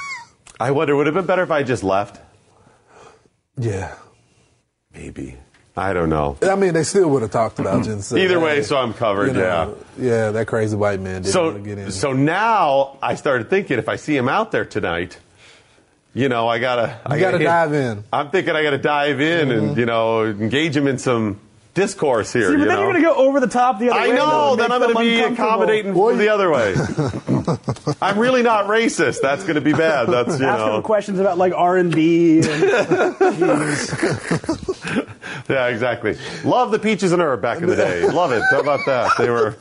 I wonder, would it have been better if I just left? yeah. Maybe. I don't know. I mean, they still would have talked about you. and Either way, hey, so I'm covered, you know, yeah. that crazy white man didn't want to get So, in. so now I started thinking if I see him out there tonight, you know, I gotta, I You gotta dive in. Mm-hmm. I'm thinking I gotta dive in and you know engage him in some discourse here. See, but you then know? you're going to go over the top the other I way. I know. Then I'm going to be accommodating Well, the other way. I'm really not racist. That's going to be bad. That's you Ask him know. questions about like R and B. Yeah, exactly. Love the Peaches and Herb back in the day. Love it. How about that? They were.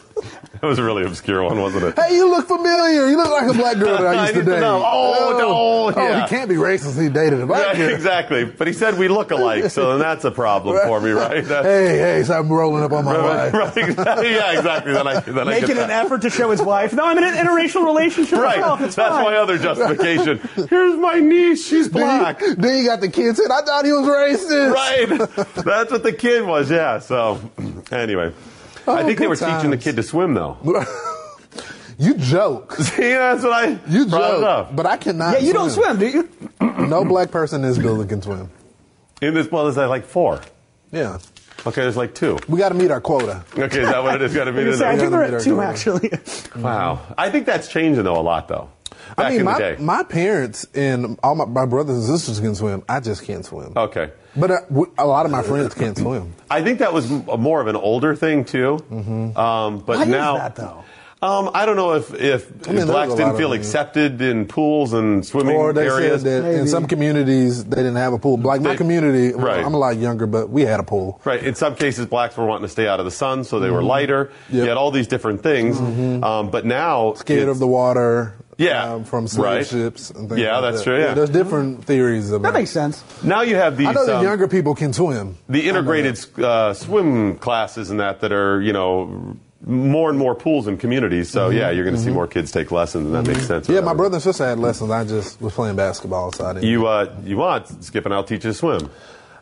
That was a really obscure one, wasn't it? Hey, you look familiar. You look like a black girl that I I used to need to date. know. Oh, no, Oh, oh, oh, oh yeah. he can't be racist. He dated a black Yeah, girl. exactly. But he said we look alike, so then that's a problem for me, right? That- Hey, hey, so I'm rolling up on my right, wife. right, exactly. Yeah, exactly. Then I then I Making get an that. effort to show his wife. No, I'm in an interracial relationship Right. myself. It's That's fine. my other justification. Here's my niece. She's black. Then you, then you got the kid said, I thought he was racist. Right. That's what the kid was. Yeah. So anyway, I Oh, think they good were teaching the kid to swim though. You joke. See, that's what I You joke. up. But I cannot Yeah, you don't swim, do you? No black person in this building can swim. In this, well, there's like four. Yeah. Okay, there's like two. We got to meet our quota. Okay, is that what it is? Got to be. I in there? think they're Gotta at two our actually. Wow. I think that's changing though a lot though. Back I mean, in my, the day. my parents and all my, my brothers and sisters can swim. I just can't swim. okay. But uh, w- a lot of my friends can't swim. I think that was more of an older thing too. Um, but Why is now, that, though? Um, I don't know if if, I mean, if blacks didn't feel accepted in pools and swimming Or they areas. said that in some communities they didn't have a pool. Like my They- community, right. I'm a lot younger, but we had a pool. Right. In some cases, blacks were wanting to stay out of the sun, so they were lighter. Mm-hmm. Yep. Mm-hmm. You had all these different things. Um, but now, Scared of the water. Yeah, um, from slave right. ships and things Yeah, like that's that. true, yeah. there's different theories about That makes sense. Now you have these. I know that um, younger people can swim. the integrated uh, swim classes and that that are you know more and more pools and communities. So yeah, you're going to see more kids take lessons, and that makes sense. Mm-hmm. Yeah, my brother and sister had lessons. I just was playing basketball, so I didn't. You uh, you want Skip and I'll teach you to swim.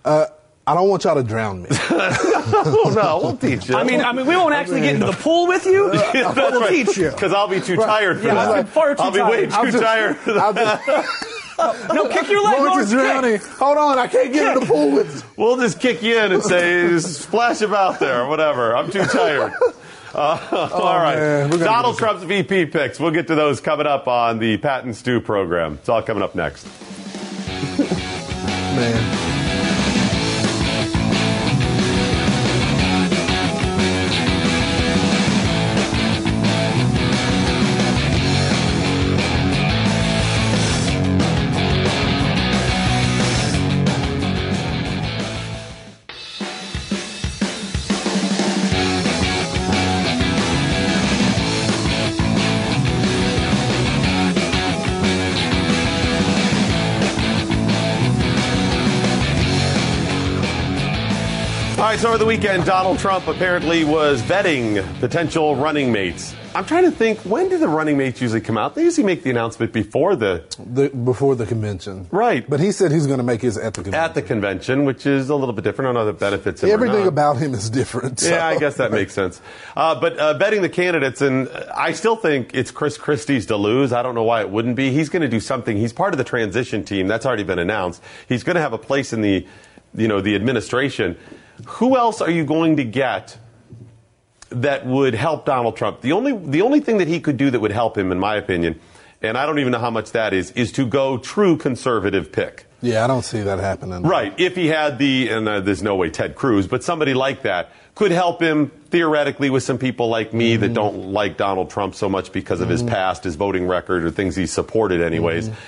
Uh, I don't want y'all to drown me. oh no, we'll teach you. I mean, I mean, we won't actually get into the pool with you, but we'll teach you. because I'll be too tired for Yeah, that. I'm far too I'll be way too I'll just- tired for I'll that. just, No, kick your leg, Lawrence Lawrence. is kick. drowning. Hold on, I can't get in the pool with you. We'll just kick you in and say splash about there, or whatever. I'm too tired. Uh, all right. Oh, man, Donald get Trump's VP picks. We'll get to those coming up on the Pat and Stu program. It's all coming up next. Man. So over the weekend, Donald Trump apparently was vetting potential running mates. I'm trying to think, when do the running mates usually come out? They usually make the announcement before the The, before the convention. Right. But he said he's going to make his at the convention. at the convention, which is a little bit different. I don't know the benefits. Everything about him is different. so- Yeah, I guess that makes sense. Uh, but uh, betting the candidates, and I still think it's Chris Christie's to lose. I don't know why it wouldn't be. He's going to do something. He's part of the transition team. That's already been announced. He's going to have a place in the, you know, the administration. Who else are you going to get that would help Donald Trump? The only the only thing that he could do that would help him, in my opinion, and I don't even know how much that is, is to go true conservative pick. Yeah, I don't see that happening. Right. If he had the, and uh, there's no way Ted Cruz, but somebody like that could help him theoretically with some people like me that mm. don't like Donald Trump so much because of his mm. past, his voting record, or things he supported anyways. Mm-hmm.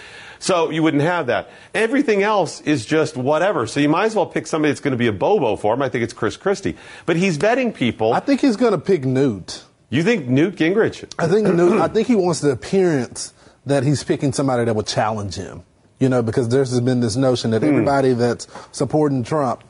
So you wouldn't have that. Everything else is just whatever. So you might as well pick somebody that's going to be a bobo for him. I think it's Chris Christie. But he's vetting people. I think he's going to pick Newt. you think Newt Gingrich? I think Newt, I think he wants the appearance that he's picking somebody that will challenge him. You know, because there's been this notion Hmm. that everybody that's supporting Trump,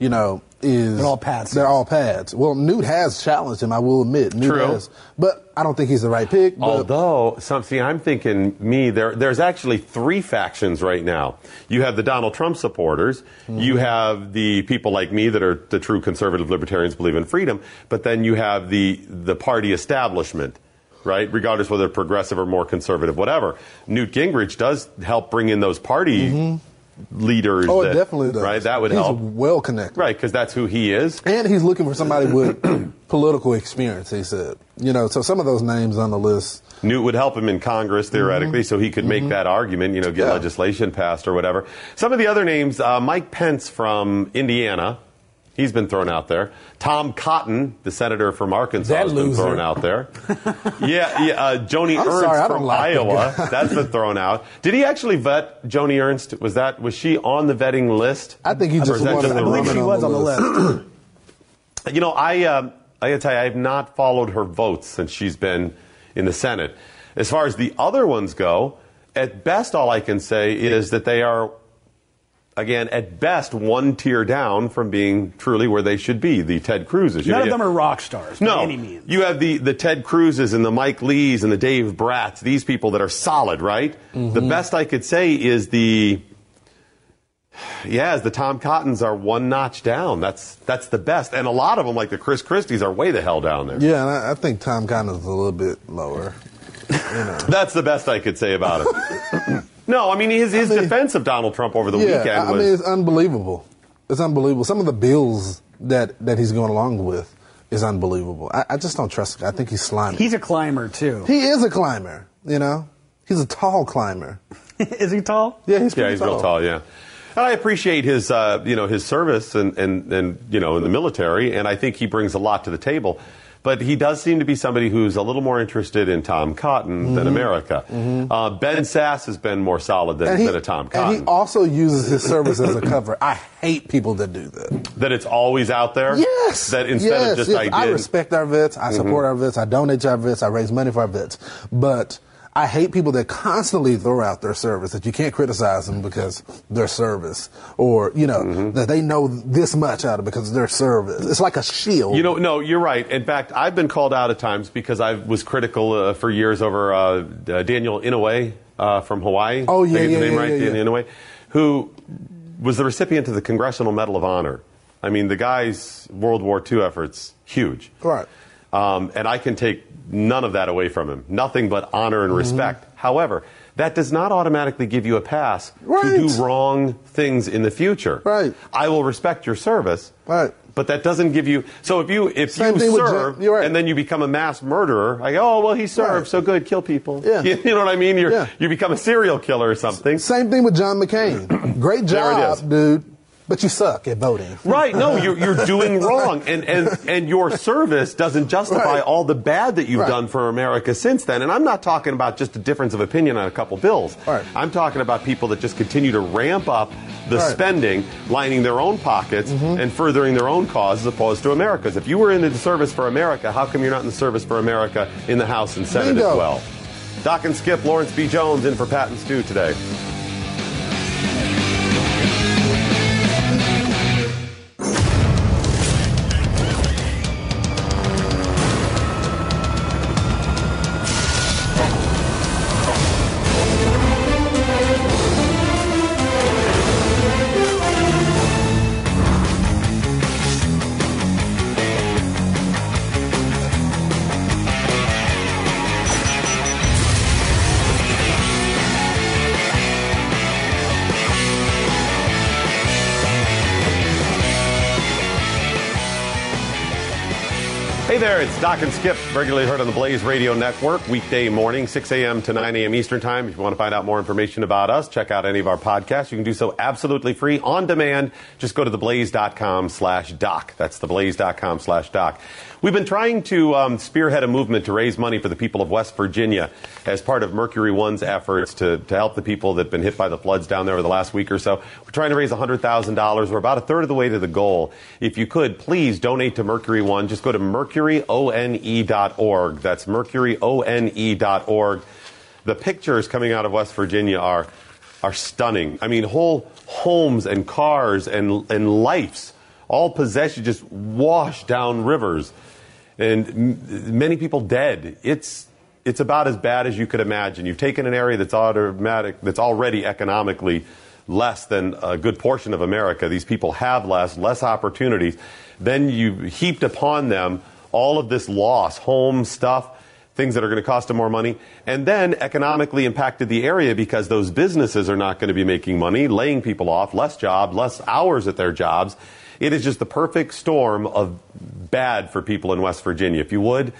you know, is They're all pads. They're all pads. Well, Newt has challenged him. I will admit, Newt True. has, but I don't think he's the right pick. But Although, some, see, I'm thinking me. There, there's actually three factions right now. You have the Donald Trump supporters. Mm-hmm. You have the people like me that are the true conservative libertarians, believe in freedom. But then you have the the party establishment, right? Regardless whether progressive or more conservative, whatever. Newt Gingrich does help bring in those party leaders. oh, that- it definitely does. Right, that would he's help. well connected. Right, because that's who he is. And he's looking for somebody with political experience. He said, you know, so some of those names on the list. Newt would help him in Congress theoretically, so he could make that argument, you know, get Mm-hmm. Yeah. legislation passed or whatever. Some of the other names, uh, Mike Pence from Indiana, he's been thrown out there. Tom Cotton, the senator from Arkansas, That has been loser. thrown out there. yeah, yeah uh, Joni I'm Ernst sorry, from like Iowa, that's been thrown out. Did he actually vet Joni Ernst? Was that was she on the vetting list? I think he Or just is that wanted just a a I believe rumor? she on was the on the list. You know, I um, I gotta tell you, I have not followed her votes since she's been in the Senate. As far as the other ones go, at best, all I can say is that they are, again, at best, one tier down from being truly where they should be. The Ted Cruzes. You None know, of them are rock stars no, by any means. you have the, the Ted Cruzes and the Mike Lees and the Dave Brats, these people that are solid, right? Mm-hmm. The best I could say is the, yeah, is the Tom Cottons are one notch down. That's that's the best. And a lot of them, like the Chris Christies, are way the hell down there. Yeah, and I, I think Tom Cotton is a little bit lower. You know. That's the best I could say about it. no, I mean his his mean- defense of Donald Trump over the yeah, weekend I, I mean it's unbelievable. It's unbelievable. Some of the bills that that he's going along with is unbelievable. I, I just don't trust. I think he's slimy. He's a climber too. he is a climber. You know, he's a tall climber. Is he tall? Yeah, he's yeah, pretty he's real tall. Yeah. And I appreciate his, uh, you know, his service and, and, and, you know, in the military, and I think he brings a lot to the table. But he does seem to be somebody who's a little more interested in Tom Cotton than America. Uh, Ben Sasse has been more solid than, Mm-hmm. He, than a Tom Cotton. and he also uses his service as a cover. I hate people that do that. that it's always out there. Yes. That instead yes, of just yes. I did. I respect our vets. I support our vets. I donate to our vets. I raise money for our vets. But I hate people that constantly throw out their service that you can't criticize them because their service or you know Mm-hmm. that they know this much out of because of their service. It's like a shield. You know, no, you're right. In fact, I've been called out at times because I was critical uh, for years over uh, uh, Daniel Inouye uh, from Hawaii. Oh, yeah, I get yeah, the name yeah, right, yeah, Daniel yeah. Inouye, who was the recipient of the Congressional Medal of Honor. I mean, the guy's World War II efforts huge. Right. Um, and I can take none of that away from him. Nothing but honor Mm-hmm. and respect. However, that does not automatically give you a pass Right. to do wrong things in the future. Right. I will respect your service. Right. But that doesn't give you. So if you if Same you thing with Jen- serve you're right. and then you become a mass murderer, I go, oh well, he served, Right. so good, kill people. Yeah. You, you know what I mean? You're, Yeah. You become a serial killer or something. Same thing with John McCain. Great There it job, dude, but you suck at voting. Right? No, you're, you're doing wrong, and, and and your service doesn't justify Right. all the bad that you've Right. done for America since then. And I'm not talking about just a difference of opinion on a couple bills. Right. I'm talking about people that just continue to ramp up the. Mm-hmm. spending, lining their own pockets and furthering their own cause as opposed to America's. If you were in the service for America, how come you're not in the service for America in the House and Senate Bingo. as well? Doc and Skip, Lawrence B. Jones in for Pat and Stu today. There, it's Doc and Skip, regularly heard on the Blaze Radio Network, weekday morning, 6 a.m. to 9 a.m. Eastern Time. If you want to find out more information about us, check out any of our podcasts. You can do so absolutely free, on demand. Just go to theblaze.com slash doc. That's theblaze.com slash doc. We've been trying to um, spearhead a movement to raise money for the people of West Virginia as part of Mercury One's efforts to, to help the people that have been hit by the floods down there over the last week or so. We're trying to raise $100,000. We're about a third of the way to the goal. If you could, please donate to Mercury One. Just go to mercuryone.org. That's mercuryone.org. The pictures coming out of West Virginia are, are stunning. I mean, whole homes and cars and, and lives, all possessions just washed down rivers and m- many people dead. It's it's about as bad as you could imagine. You've taken an area that's automatic, that's already economically less than a good portion of America. These people have less, less opportunities. Then you heaped upon them all of this loss, home stuff, things that are going to cost them more money, and then economically impacted the area because those businesses are not going to be making money, laying people off, less job, less hours at their jobs. It is just the perfect storm of bad for people in West Virginia. If you would,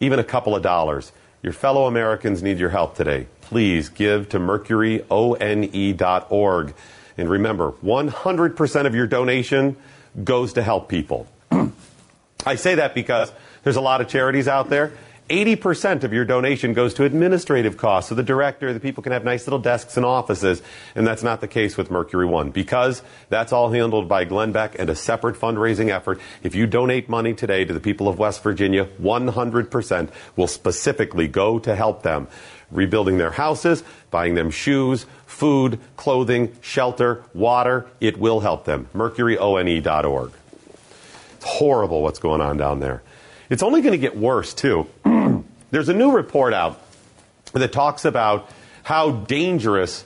even a couple of dollars. Your fellow Americans need your help today. Please give to mercuryone.org. And remember, 100% of your donation goes to help people. I say that because there's a lot of charities out there. 80% of your donation goes to administrative costs. So the director, the people can have nice little desks and offices. And that's not the case with Mercury One because that's all handled by Glenn Beck and a separate fundraising effort. If you donate money today to the people of West Virginia, 100% will specifically go to help them. Rebuilding their houses, buying them shoes, food, clothing, shelter, water. It will help them. MercuryONE.org. It's horrible what's going on down there. It's only going to get worse, too. There's a new report out that talks about how dangerous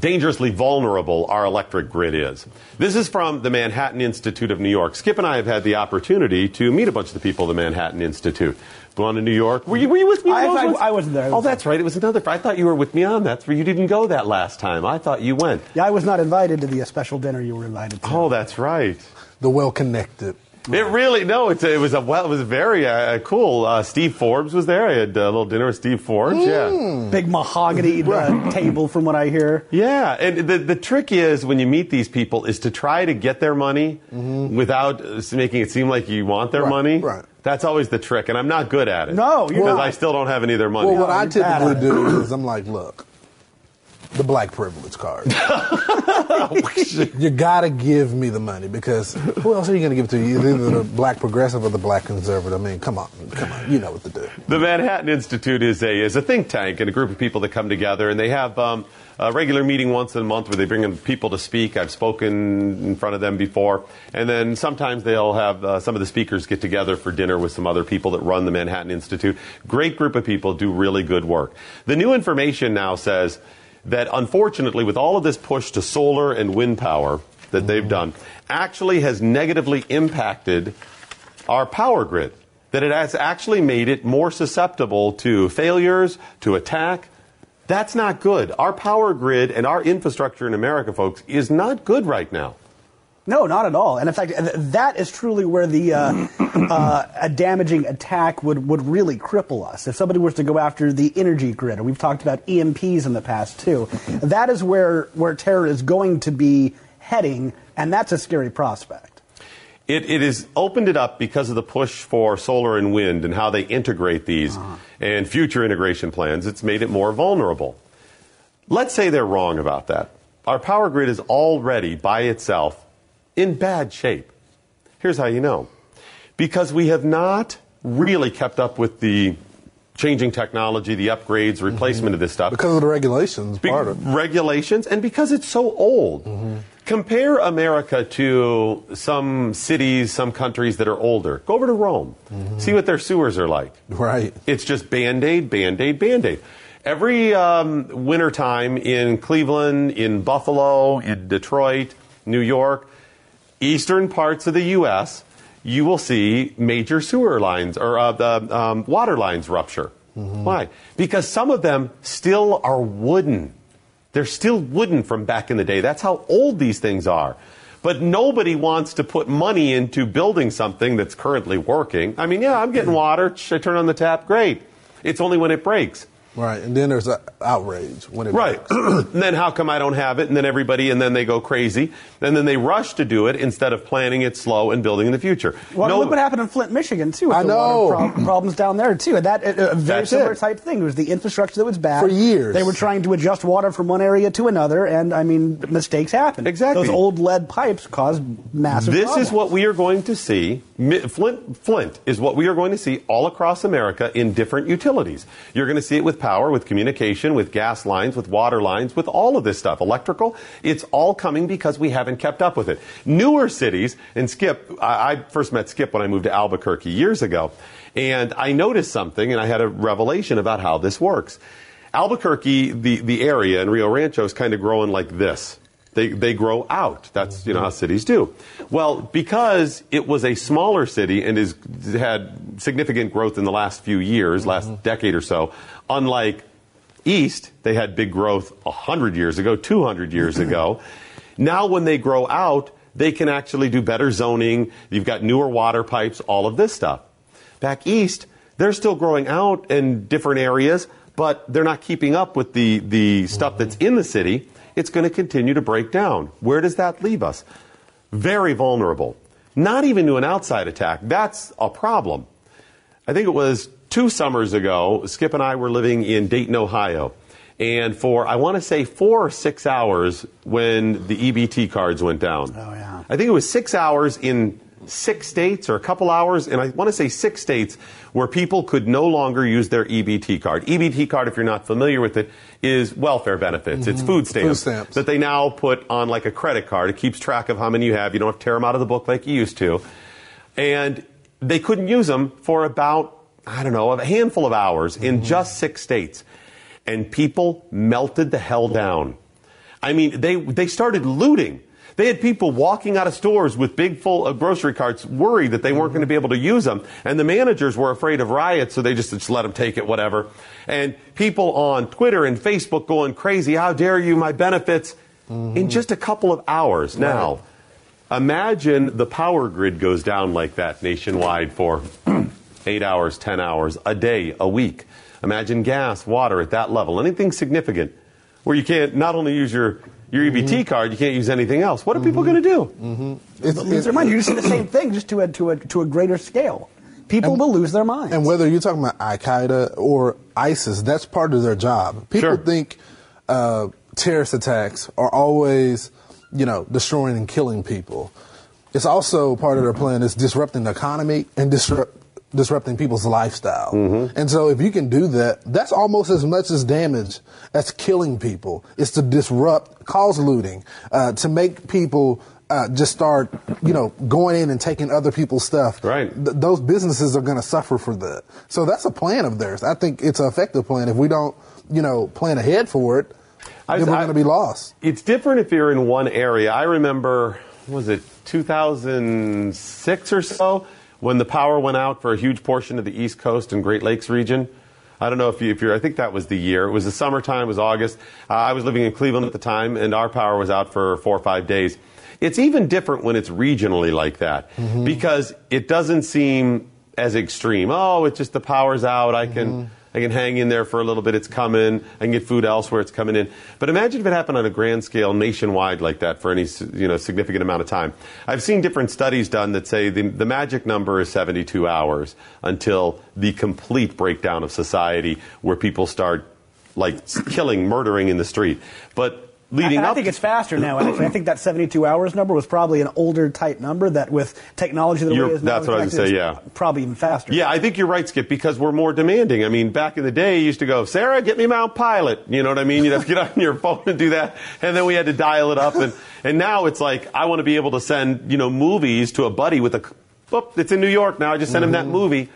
dangerously vulnerable our electric grid is. This is from the Manhattan Institute of New York. Skip and I have had the opportunity to meet a bunch of the people of the Manhattan Institute. Gone to New York. Were you, were you with me? I- I- I wasn't there. I Oh, was- that's right. It was another. I thought you were with me on that. You didn't go that last time. I thought you went. Yeah, I was not invited to the uh, special dinner you were invited to. Oh, that's right. The well connected. It really no. It's, it was a well. It was very uh, cool. Uh, Steve Forbes was there. I had a little dinner with Steve Forbes. Yeah, Big mahogany uh, table, from what I hear. yeah. And the the trick is when you meet these people is to try to get their money without uh, making it seem like you want their Right, money. right. That's always the trick, and I'm not good at it. No, because not. I still don't have any of their money. Well, what I typically do is I'm like, look, the black privilege card. you gotta give me the money because who else are you gonna give it to? Either the black progressive or the black conservative. I mean, come on, come on, you know what to do. The Manhattan Institute is a is a think tank and a group of people that come together, and they have um, a regular meeting once a month where they bring in people to speak. I've spoken in front of them before, and then sometimes they'll have uh, some of the speakers get together for dinner with some other people that run the Manhattan Institute. Great group of people do really good work. The new information now says that unfortunately, with all of this push to solar and wind power that they've done, actually has negatively impacted our power grid. That it has actually made it more susceptible to failures, to attack. That's not good. Our power grid and our infrastructure in America, folks, is not good right now. No, not at all. And in fact, that is truly where the uh, uh, a damaging attack would, would really cripple us. If somebody was to go after the energy grid, and we've talked about EMPs in the past too, that is where where terror is going to be heading, and that's a scary prospect. It, it has opened it up because of the push for solar and wind and how they integrate these and future integration plans. It's made it more vulnerable. Let's say they're wrong about that. Our power grid is already by itself in bad shape. Here's how you know because we have not really kept up with the changing technology, the upgrades, replacement of this stuff. Because of the regulations, Be- part of it. regulations and because it's so old. Compare America to some cities, some countries that are older. Go over to Rome. See what their sewers are like. Right. It's just band aid, band aid, band aid. Every um, wintertime in Cleveland, in Buffalo, in Detroit, New York, eastern parts of the U.S., you will see major sewer lines or uh, the um, water lines rupture. Why? Because some of them still are wooden. They're still wooden from back in the day. That's how old these things are. But nobody wants to put money into building something that's currently working. I mean, yeah, I'm getting water. Sh- I turn on the tap. Great. It's only when it breaks. Right. And then there's a outrage when it Right. and then how come I don't have it? And then everybody, and then they go crazy. And then they rush to do it instead of planning it slow and building in the future. Well, No- look what happened in Flint, Michigan, too. With I the know. water prob- problems down there too. And that a, a very That's similar it. type thing. It was the infrastructure that was bad For years. They were trying to adjust water from one area to another, and I mean, mistakes happen. Exactly. Those old lead pipes caused massive. This problems. is what we are going to see. Flint, Flint is what we are going to see all across America in different utilities. You're going to see it with power, with communication, with gas lines, with water lines, with all of this stuff. Electrical, it's all coming because we haven't kept up with it. Newer cities, and Skip, I, I first met Skip when I moved to Albuquerque years ago, and I noticed something, and I had a revelation about how this works. Albuquerque, the, the area, and Rio Rancho is kind of growing like this. They, they grow out. That's you know how cities do. Well, because it was a smaller city and has had significant growth in the last few years, last mm-hmm. decade or so, unlike East, they had big growth 100 years ago, 200 years ago. Now, when they grow out, they can actually do better zoning. You've got newer water pipes, all of this stuff. Back east, they're still growing out in different areas, but they're not keeping up with the, the stuff that's in the city. It's going to continue to break down. Where does that leave us? Very vulnerable. Not even to an outside attack. That's a problem. I think it was two summers ago, Skip and I were living in Dayton, Ohio. And for, I want to say, four or six hours when the EBT cards went down. Oh, yeah. I think it was six hours in six states or a couple hours, and I want to say six states where people could no longer use their EBT card. EBT card, if you're not familiar with it, is welfare benefits. It's mm-hmm. food stamps, food stamps. that they now put on like a credit card. It keeps track of how many you have. You don't have to tear them out of the book like you used to. And they couldn't use them for about, I don't know, a handful of hours in mm-hmm. just six states. And people melted the hell down. I mean, they, they started looting. They had people walking out of stores with big full of grocery carts worried that they weren't mm-hmm. going to be able to use them. And the managers were afraid of riots, so they just, just let them take it, whatever. And people on Twitter and Facebook going crazy, how dare you, my benefits. Mm-hmm. In just a couple of hours now, imagine the power grid goes down like that nationwide for eight hours, 10 hours, a day, a week. Imagine gas, water at that level, anything significant where you can't not only use your, your EBT mm-hmm. card, you can't use anything else. What are people mm-hmm. going to do? Mm-hmm. It's, lose their mind. You just see the same thing, just to a to a to a greater scale. People will lose their minds. and whether you're talking about Al Qaeda or ISIS, that's part of their job. People Sure. think uh, terrorist attacks are always, you know, destroying and killing people. It's also part of their plan is disrupting the economy and disrupt, disrupting people's lifestyle. Mm-hmm. And so if you can do that, that's almost as much as damage as killing people. It's to disrupt, cause looting, uh, to make people uh, just start, you know, going in and taking other people's stuff. Right. Th- those businesses are going to suffer for that. So that's a plan of theirs. I think it's an effective plan. If we don't, you know, plan ahead for it, I- then we're going to be lost. It's different if you're in one area. I remember, was it 2006 or so, when the power went out for a huge portion of the East Coast and Great Lakes region. I don't know if, you, if you're, I think that was the year. It was the summertime, it was August. Uh, I was living in Cleveland at the time, and our power was out for four or five days. It's even different when it's regionally like that because it doesn't seem as extreme. Oh, it's just the power's out. I can. I can hang in there for a little bit. It's coming. I can get food elsewhere. It's coming in. But imagine if it happened on a grand scale, nationwide, like that, for any you know significant amount of time. I've seen different studies done that say the, the magic number is 72 hours until the complete breakdown of society, where people start like killing, murdering in the street. But leading and I up, think it's faster now. Actually, I think that 72 hours number was probably an older type number that, with technology the way You're- it is now, that's what I would connected, say, yeah. probably even faster. Yeah, I think you're right, Skip, because we're more demanding. I mean, back in the day, you used to go, Sarah, get me Mount Pilot. You know what I mean? You'd have to get on your phone and do that. And then we had to dial it up. And, and now it's like, I want to be able to send, you know, movies to a buddy with a, it's in New York now. I just send him that mm-hmm. movie.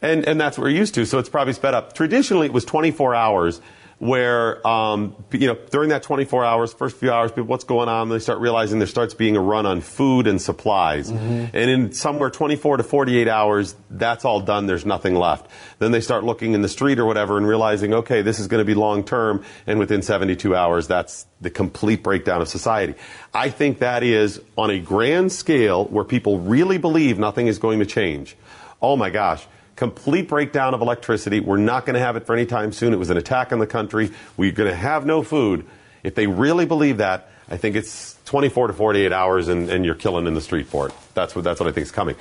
And, and that's what we're used to. So it's probably sped up. Traditionally, it was 24 hours where, um, you know, during that 24 hours, first few hours, people, what's going on? They start realizing there starts being a run on food and supplies. And in somewhere 24 to 48 hours, that's all done. There's nothing left. Then they start looking in the street or whatever and realizing, okay, this is going to be long term. And within 72 hours, that's the complete breakdown of society. I think that is on a grand scale where people really believe nothing is going to change. Oh my gosh complete breakdown of electricity. We're not going to have it for any time soon. It was an attack on the country. We're going to have no food. If they really believe that, I think it's 24 to 48 hours and, and you're killing in the street for it. That's what, that's what I think is coming.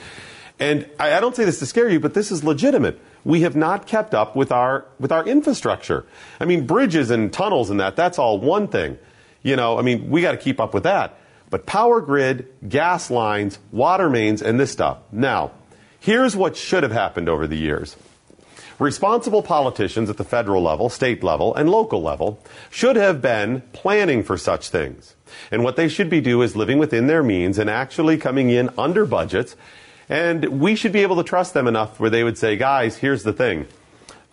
And I, I don't say this to scare you, but this is legitimate. We have not kept up with our, with our infrastructure. I mean, bridges and tunnels and that, that's all one thing. You know, I mean, we got to keep up with that. But power grid, gas lines, water mains, and this stuff. Now, Here's what should have happened over the years. Responsible politicians at the federal level, state level, and local level should have been planning for such things. And what they should be doing is living within their means and actually coming in under budgets. And we should be able to trust them enough where they would say, guys, here's the thing.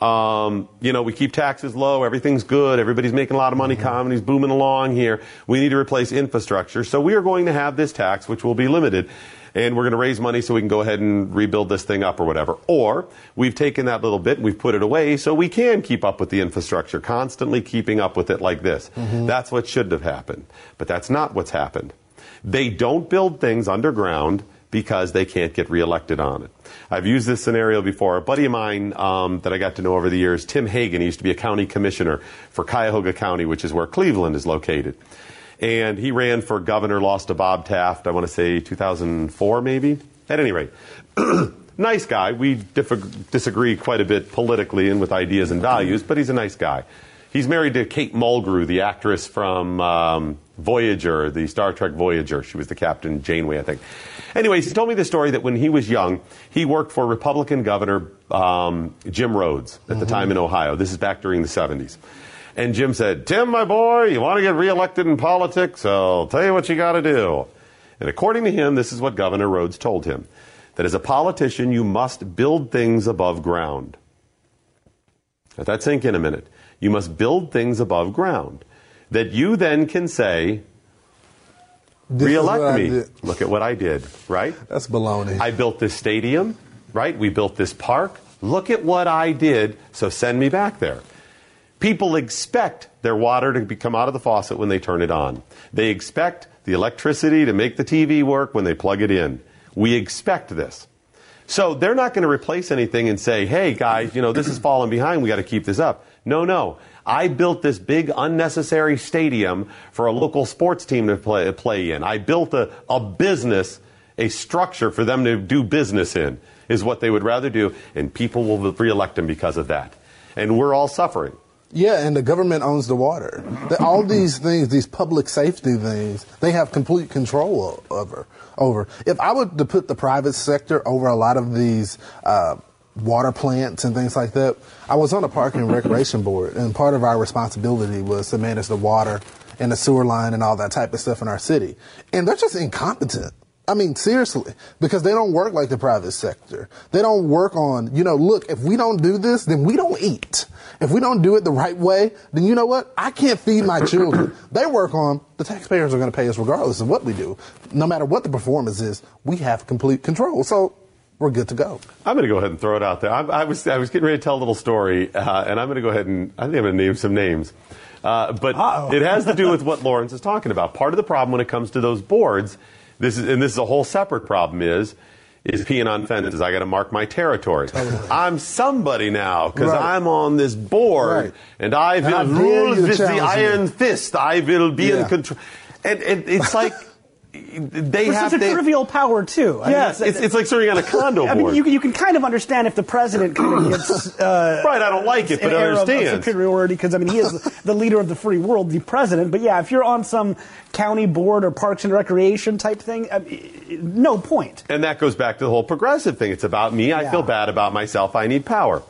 Um, you know, we keep taxes low, everything's good, everybody's making a lot of money, economy's booming along here. We need to replace infrastructure. So we are going to have this tax, which will be limited and we're going to raise money so we can go ahead and rebuild this thing up or whatever. Or we've taken that little bit and we've put it away so we can keep up with the infrastructure, constantly keeping up with it like this. That's what should have happened. But that's not what's happened. They don't build things underground because they can't get reelected on it. I've used this scenario before. A buddy of mine um, that I got to know over the years, Tim Hagan, he used to be a county commissioner for Cuyahoga County, which is where Cleveland is located and he ran for governor, lost to Bob Taft, I want to say 2004 maybe. At any rate, nice guy. We disagree quite a bit politically and with ideas and values, but he's a nice guy. He's married to Kate Mulgrew, the actress from um, Voyager, the Star Trek Voyager. She was the captain, Janeway, I think. Anyways, he told me the story that when he was young, he worked for Republican Governor um, Jim Rhodes at the time in Ohio. This is back during the 70s. And Jim said, Tim, my boy, you want to get reelected in politics? I'll tell you what you got to do. And according to him, this is what Governor Rhodes told him that as a politician, you must build things above ground. Let that sink in a minute. You must build things above ground that you then can say, This reelect me. Look at what I did, right? That's baloney. I built this stadium, right? We built this park. Look at what I did, so send me back there. People expect their water to come out of the faucet when they turn it on. They expect the electricity to make the TV work when they plug it in. We expect this. So they're not going to replace anything and say, hey, guys, you know, this is falling behind. We got to keep this up. No, no. I built this big unnecessary stadium for a local sports team to play, play in. I built a, a business, a structure for them to do business in, is what they would rather do. And people will reelect them because of that. And we're all suffering. Yeah, and the government owns the water. All these things, these public safety things, they have complete control over. Over. If I were to put the private sector over a lot of these uh, water plants and things like that, I was on a park and recreation board, and part of our responsibility was to manage the water and the sewer line and all that type of stuff in our city. And they're just incompetent. I mean, seriously, because they don't work like the private sector. They don't work on, you know, look, if we don't do this, then we don't eat. If we don't do it the right way, then you know what? I can't feed my children. They work on, the taxpayers are going to pay us regardless of what we do. No matter what the performance is, we have complete control. So we're good to go. I'm going to go ahead and throw it out there. I, I was I was getting ready to tell a little story, uh, and I'm going to go ahead and I think I'm going to name some names. Uh, but Uh-oh. it has to do with what Lawrence is talking about. Part of the problem when it comes to those boards, this is and this is a whole separate problem is is peeing on fences. I got to mark my territory. I'm somebody now because Right. I'm on this board, Right. and I And I will rule with the iron fist. I will be in control. And, and it's like they It's have such a trivial power too. I mean, Yes, it's, it's like serving on a condo board. I mean, you, can- you can kind of understand if the president kind of gets uh, Right, I don't like it, but I air of- of understand. superiority because I mean he is the leader of the free world, the president. But yeah, if you're on some county board or parks and recreation type thing, I mean, no point. And that goes back to the whole progressive thing. It's about me. I Yeah. feel bad about myself. I need power.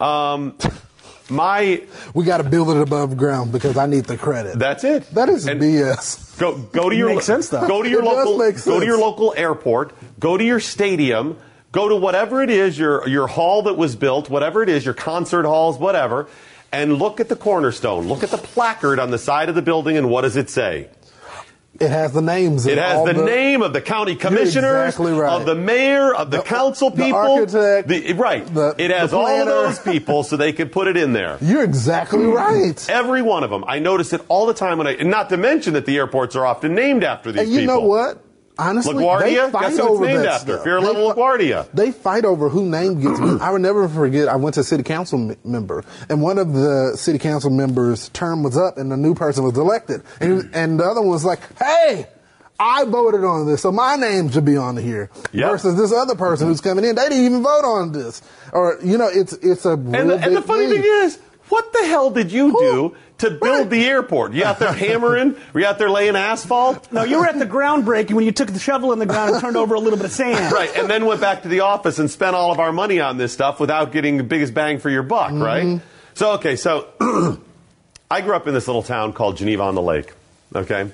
Um, my We got to build it above ground because I need the credit. that's it. that is And BS. Go go to your Makes sense, though. Go to your It does local go to your local airport. Go to your stadium. Go to whatever it is your your hall that was built, whatever it is, your concert halls, whatever, and look at the cornerstone. Look at the placard on the side of the building, and what does it say? It has the names. It has all the, name of the county commissioners, exactly right. of the mayor, of the, The- council the people, architect, the- right? the- it has the all those people, so they can put it in there. You're exactly right. Every one of them. I notice it all the time when I, and not to mention that the airports are often named after these And you people. know what? Honestly, LaGuardia? they fight over named that after? stuff. Fear They Level LaGuardia. They fight over who name gets. I will never forget. I went to a city council m- member, and one of the city council members' term was up, and the new person was elected, and, and the other one was like, "Hey." I voted on this, so my name should be on here. Yep. Versus this other person mm-hmm. who's coming in, they didn't even vote on this. Or you know, it's it's a And the, and the funny thing is, what the hell did you do to build the airport? You out there hammering? Were you out there laying asphalt? No, you were at the groundbreaking when you took the shovel in the ground and turned over a little bit of sand. Right, and then went back to the office and spent all of our money on this stuff without getting the biggest bang for your buck, Mm-hmm. right? So, okay, so I grew up in this little town called Geneva on the Lake, okay?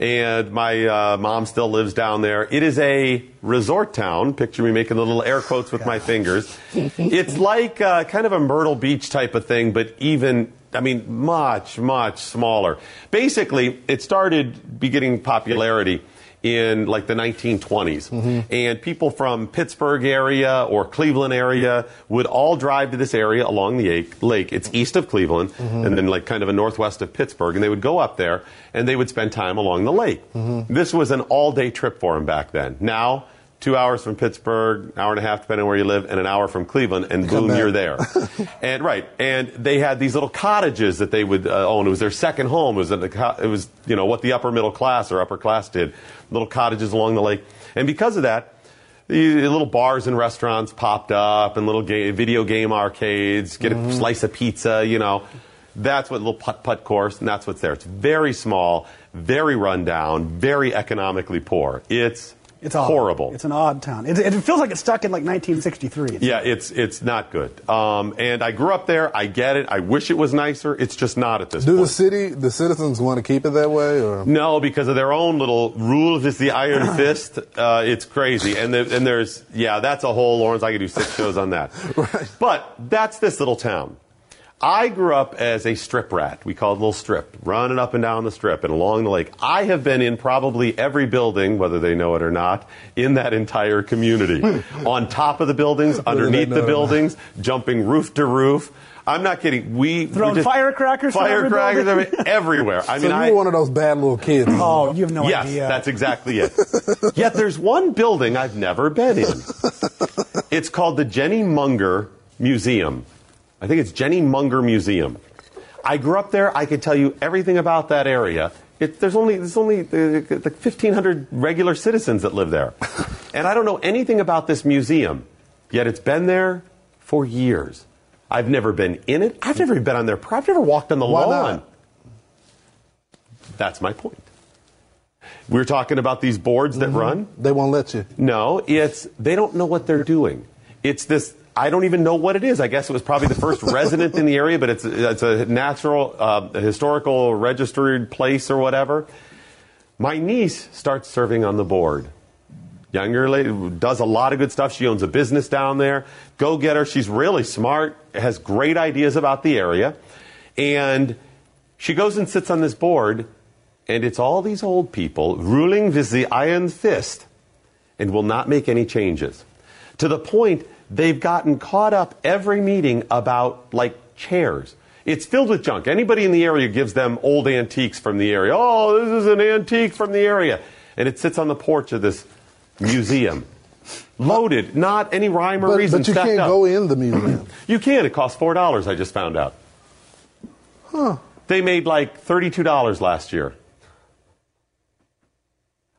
And my uh, mom still lives down there. It is a resort town. Picture me making the little air quotes with my fingers. It's like uh, kind of a Myrtle Beach type of thing, but even, I mean, much, much smaller. Basically, it started beginning popularity in like the 1920s. And people from Pittsburgh area or Cleveland area would all drive to this area along the lake. It's east of Cleveland and then like kind of a northwest of Pittsburgh. And they would go up there and they would spend time along the lake. This was an all day trip for them back then. Now, two hours from Pittsburgh, an hour and a half depending on where you live, and an hour from Cleveland, and boom, back. you're there. and right, and they had these little cottages that they would uh, own. It was their second home. It was, in the it was you know what the upper middle class or upper class did. Little cottages along the lake, and because of that. The little bars and restaurants popped up, and little video game arcades. Get a slice of pizza, you know. That's what little putt putt course, and that's what's there. It's very small, very run down, very economically poor. It's It's odd. horrible. It's an odd town. It, it feels like it's stuck in like 1963. It's- Yeah, it's it's not good. Um, and I grew up there. I get it. I wish it was nicer. It's just not at this Do the city, the citizens want to keep it that way, or no, because of their own little rules. It's the iron fist. Uh, it's crazy. And the, and there's yeah, that's a whole Lawrence. I could do six shows on that. Right. But that's this little town. I grew up as a strip rat. We called it little strip, running up and down the strip and along the lake. I have been in probably every building, whether they know it or not, in that entire community. On top of the buildings, underneath the buildings, jumping roof to roof. I'm not kidding. We we Throwing just- firecrackers firecrackers every- everywhere. I so mean, you I, were one of those bad little kids. Oh, you have no yes, idea. Yes, that's exactly it. Yet there's one building I've never been in. It's called the Jennie Munger Museum. I think it's Jennie Munger Museum. I grew up there. I could tell you everything about that area. It, there's only there's only uh, like 1,500 regular citizens that live there, and I don't know anything about this museum. Yet it's been there for years. I've never been in it. I've never been on their. I've never walked on the Why lawn. not? That's my point. We're talking about these boards that run. They won't let you. No, it's they don't know what they're doing. It's this. I don't even know what it is. I guess it was probably the first resident in the area, but it's it's a natural, uh, historical registered place or whatever. My niece starts serving on the board. Younger lady does a lot of good stuff. She owns a business down there. Go get her. She's really smart. Has great ideas about the area, and she goes and sits on this board, and it's all these old people ruling with the iron fist and will not make any changes. To the point they've gotten caught up every meeting about like chairs. It's filled with junk. Anybody in the area gives them old antiques from the area. Oh, this is an antique from the area. And it sits on the porch of this museum. Loaded, not any rhyme or But, reason. but you can't up. go in the museum. You can. It costs four dollars. I just found out. Huh. They made like thirty-two dollars last year.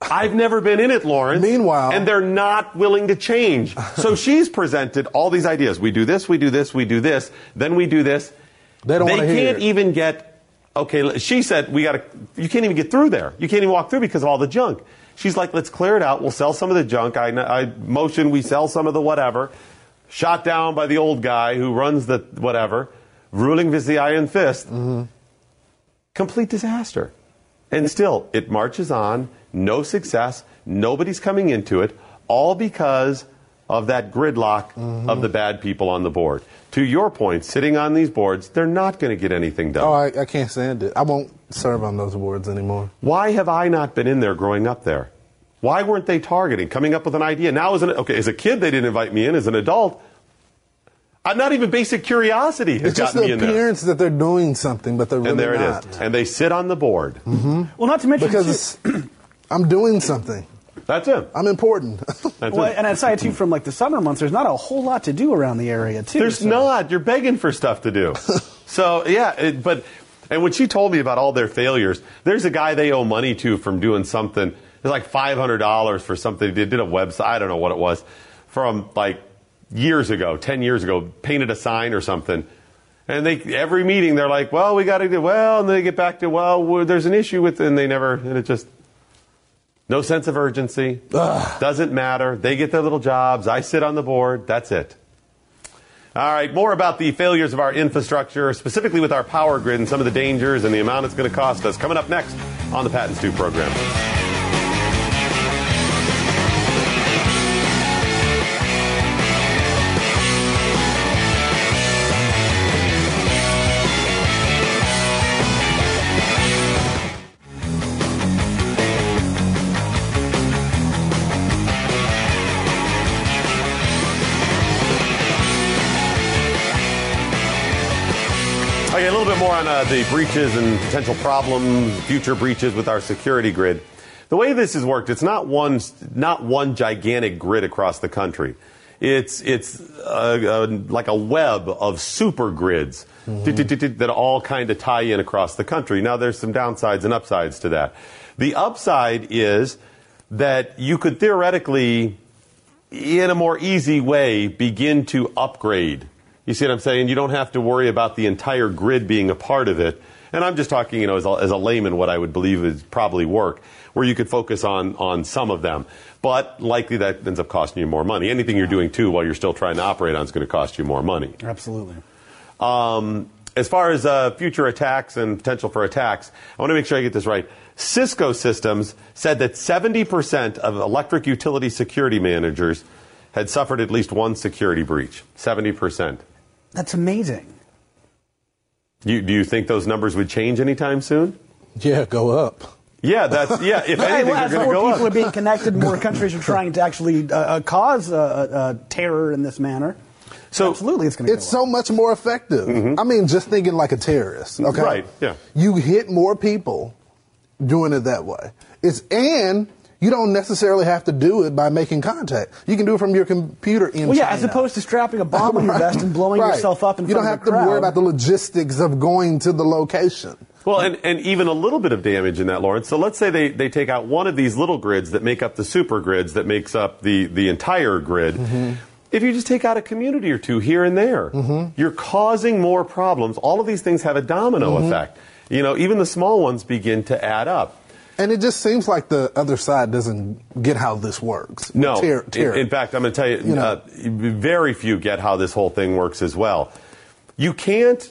I've never been in it, Lawrence. Meanwhile- and they're not willing to change. So she's presented all these ideas. We do this, we do this, we do this, then we do this. They don't They can't even get. Okay, she said we got to. You can't even get through there. You can't even walk through because of all the junk. She's like, let's clear it out. We'll sell some of the junk. I, I motion we sell some of the whatever. Shot down by the old guy who runs the whatever, ruling with the iron fist. Mm-hmm. Complete disaster. And still, it marches on. No success. Nobody's coming into it. All because of that gridlock of the bad people on the board. To your point, sitting on these boards, they're not going to get anything done. Oh, I, I can't stand it. I won't serve on those boards anymore. Why have I not been in there growing up there? Why weren't they targeting, coming up with an idea? Now, as an okay, as a kid, they didn't invite me in. As an adult, I'm not even basic curiosity has It's just gotten the me in there. appearance that they're doing something, but they're really And there not. it is. And they sit on the board. Mm-hmm. Well, not to mention Because I'm doing something. That's it. I'm important. That's Well, it. and aside too from like the summer months, there's not a whole lot to do around the area too. There's so- not. You're begging for stuff to do. so yeah, it, but and when she told me about all their failures, there's a guy they owe money to from doing something. It's like five hundred dollars for something they did a website. I don't know what it was from like years ago, ten years ago. Painted a sign or something. And they every meeting they're like, well, we got to do well, and they get back to well, well, there's an issue with, and they never, and it just no sense of urgency. Doesn't matter. They get their little jobs. I sit on the board. That's it. All right, more about the failures of our infrastructure, specifically with our power grid and some of the dangers and the amount it's going to cost us, coming up next on the Pat and Stu program. More on uh, the breaches and potential problems, future breaches with our security grid. The way this has worked, it's not one, not one gigantic grid across the country. It's it's uh, uh, like a web of super grids that all kind of tie in across the country. Now, there's some downsides and upsides to that. The upside is that you could theoretically in a more easy way, begin to upgrade. You see what I'm saying? You don't have to worry about the entire grid being a part of it. And I'm just talking, you know, as a, as a layman, what I would believe is probably work, where you could focus on, on some of them. But likely that ends up costing you more money. Anything you're doing too while you're still trying to operate on is going to cost you more money. Absolutely. Um, as far as uh, future attacks and potential for attacks, I want to make sure I get this right. Cisco Systems said that 70% of electric utility security managers had suffered at least one security breach. 70%. That's amazing. You, do you think those numbers would change anytime soon? yeah, go up. Yeah, that's yeah. If Hey, anything, well, as more go people up. are being connected, more countries are trying to actually uh, uh, cause uh, uh, terror in this manner. So- absolutely, it's going to. It's so much more effective. I mean, just thinking like a terrorist. Okay, Mm-hmm. Right, yeah. You hit more people doing it that way. It's and you don't necessarily have to do it by making contact. You can do it from your computer in Well, yeah, China. as opposed to strapping a bomb on your vest and blowing Right. yourself up in You front don't have a to worry about the logistics of going to the location. Well, and, and even a little bit of damage in that, Lawrence. So let's say they, they take out one of these little grids that make up the super grids that makes up the, the entire grid. if you just take out a community or two here and there, Mm-hmm. you're causing more problems. All of these things have a domino Mm-hmm. effect. You know, even the small ones begin to add up. And it just seems like the other side doesn't get how this works. No. Tear- tear. In, in fact, I'm going to tell you, You know. uh, very few get how this whole thing works as well. You can't,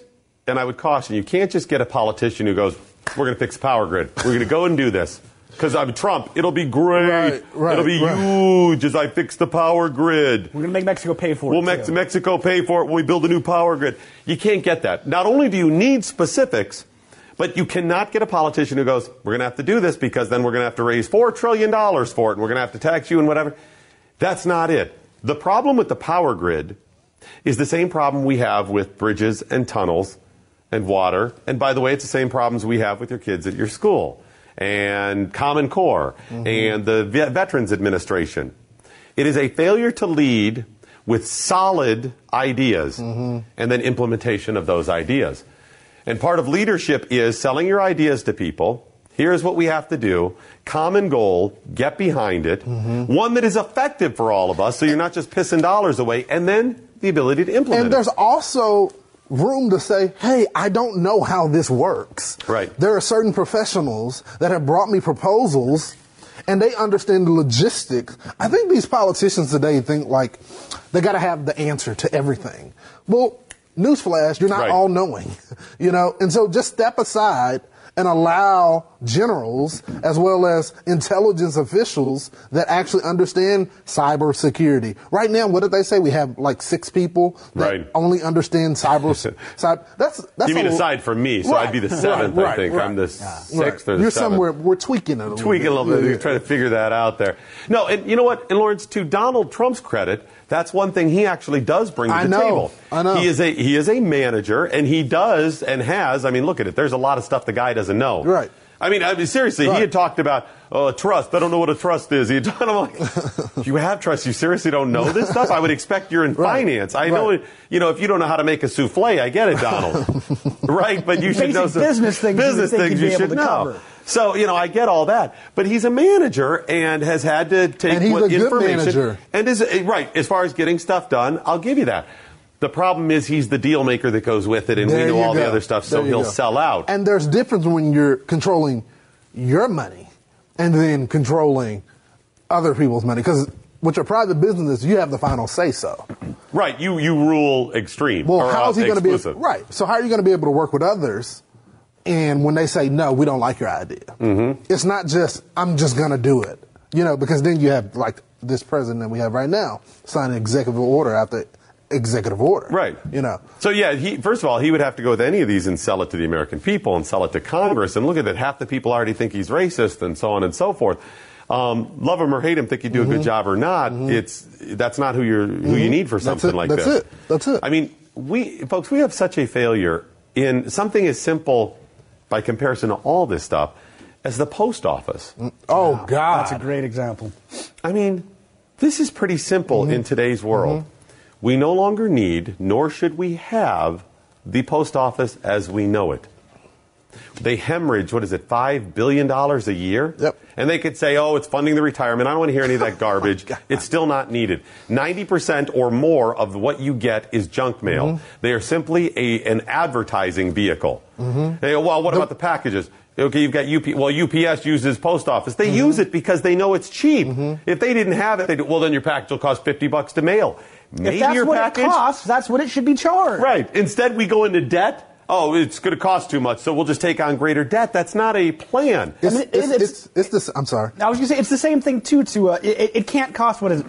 and I would caution, you can't just get a politician who goes, we're going to fix the power grid. We're going to go and do this. Because I'm Trump. It'll be great. Right, right, It'll be right. huge as I fix the power grid. We're going to make Mexico pay for it. Will it. Mex- too. Mexico pay for it when we build a new power grid? You can't get that. Not only do you need specifics, but you cannot get a politician who goes, we're going to have to do this because then we're going to have to raise $4 trillion for it and we're going to have to tax you and whatever. That's not it. The problem with the power grid is the same problem we have with bridges and tunnels and water. And by the way, it's the same problems we have with your kids at your school and Common Core mm-hmm. and the Ve- Veterans Administration. It is a failure to lead with solid ideas mm-hmm. and then implementation of those ideas. And part of leadership is selling your ideas to people. Here's what we have to do. Common goal, get behind it. Mm-hmm. One that is effective for all of us, so you're not just pissing dollars away, and then the ability to implement And it. there's also room to say, hey, I don't know how this works. Right. There are certain professionals that have brought me proposals and they understand the logistics. I think these politicians today think like they got to have the answer to everything. Well, newsflash, you're not Right. all knowing, you know? And so just step aside and allow generals as well as intelligence officials that actually understand cybersecurity. Right now, what did they say? We have like six people that Right. only understand cyber. cyber that's that's you mean a- aside from me, so I'd be the seventh, right, I think. right. I'm the Right. sixth or the You're seventh. somewhere. We're tweaking it a little tweaking a little bit. Yeah, We're yeah. trying to figure that out there. No, and you know what? And Lawrence, to Donald Trump's credit, that's one thing he actually does bring to I the know. table. I know. He is a he is a manager, and he does and has. I mean, look at it. There's a lot of stuff the guy doesn't know. Right. I mean, I mean seriously, Right. he had talked about oh, trust. I don't know what a trust is. He had I'm like, you have trust. You seriously don't know this stuff? I would expect you're in Right. finance. I know, you know, if you don't know how to make a souffle, I get it, Donald. right? But you should Basic know some business things Business think things you should know. cover. So, you know, I get all that. But he's a manager and has had to take And he's what a good information. manager. And is eh, right, as far as getting stuff done, I'll give you that. The problem is he's the deal maker that goes with it, and There we know all the other stuff, so he'll go. sell out. And there's difference when you're controlling your money and then controlling other people's money. Because with your private business, you have the final say so. right, you you rule extreme. Well, how's uh, he going to be right? So how are you going to be able to work with others? And when they say no, we don't like your idea, Mm-hmm. it's not just I'm just going to do it, you know, because then you have like this president that we have right now sign an executive order after executive order, Right. You know, So yeah, he, first of all, he would have to go with any of these and sell it to the American people and sell it to Congress. And look at that, half the people already think he's racist and so on and so forth. Um, love him or hate him, think you do a Mm-hmm. good job or not. It's that's not who you're who you need for something like That's this. it. That's it. I mean, we folks, we have such a failure in something as simple by comparison to all this stuff as the post office. oh God, That's a great example. I mean, this is pretty simple Mm-hmm. in today's world. We no longer need, nor should we have, the post office as we know it. They hemorrhage, what is it, $5 billion a year? Yep. And they could say, oh, it's funding the retirement. I don't want to hear any of that garbage. it's still not needed. 90% or more of what you get is junk mail. Mm-hmm. They are simply a, an advertising vehicle. Mm-hmm. They go, well, what about the packages? Okay, you've got UP. Well, UPS uses post office. Mm-hmm. They use it because they know it's cheap. If they didn't have it, they well, then your package will cost 50 bucks to mail. Maybe if that's your what package, it costs, that's what it should be charged. Right. Instead, we go into debt. Oh, it's going to cost too much, so we'll just take on greater debt. That's not a plan. It's, I mean, it's, it's- it's, it's this. I'm sorry. I was going to say it's the same thing too. To uh, it, it can't cost what is it,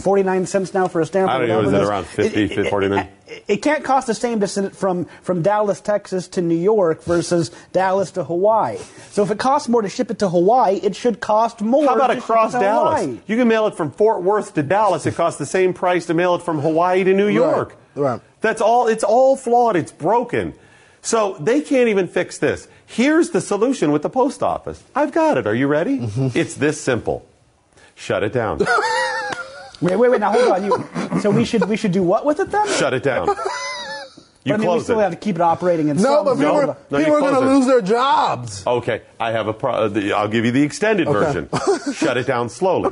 forty nine cents now for a stamp. I don't know, is whatever it is. around 50, It- it- 49? It, it can't cost the same to send it from from Dallas, Texas to New York versus Dallas to Hawaii. So if it costs more to ship it to Hawaii, it should cost more. How about to ship across it to Dallas? Hawaii. You can mail it from Fort Worth to Dallas. It costs the same price to mail it from Hawaii to New York. right. That's all. It's all flawed. It's broken. So they can't even fix this. Here's the solution with the post office. I've got it. Are you ready? Mm-hmm. It's this simple. Shut it down. Wait, wait, wait. Now hold on. You, so we should we should do what with it then? Shut it down. You But I mean, we still it. have to keep it operating and No, some- but No, people, no, are, you people are going to lose their jobs. Okay, I have a pro. uh, the- I'll give you the extended version. Shut it down slowly.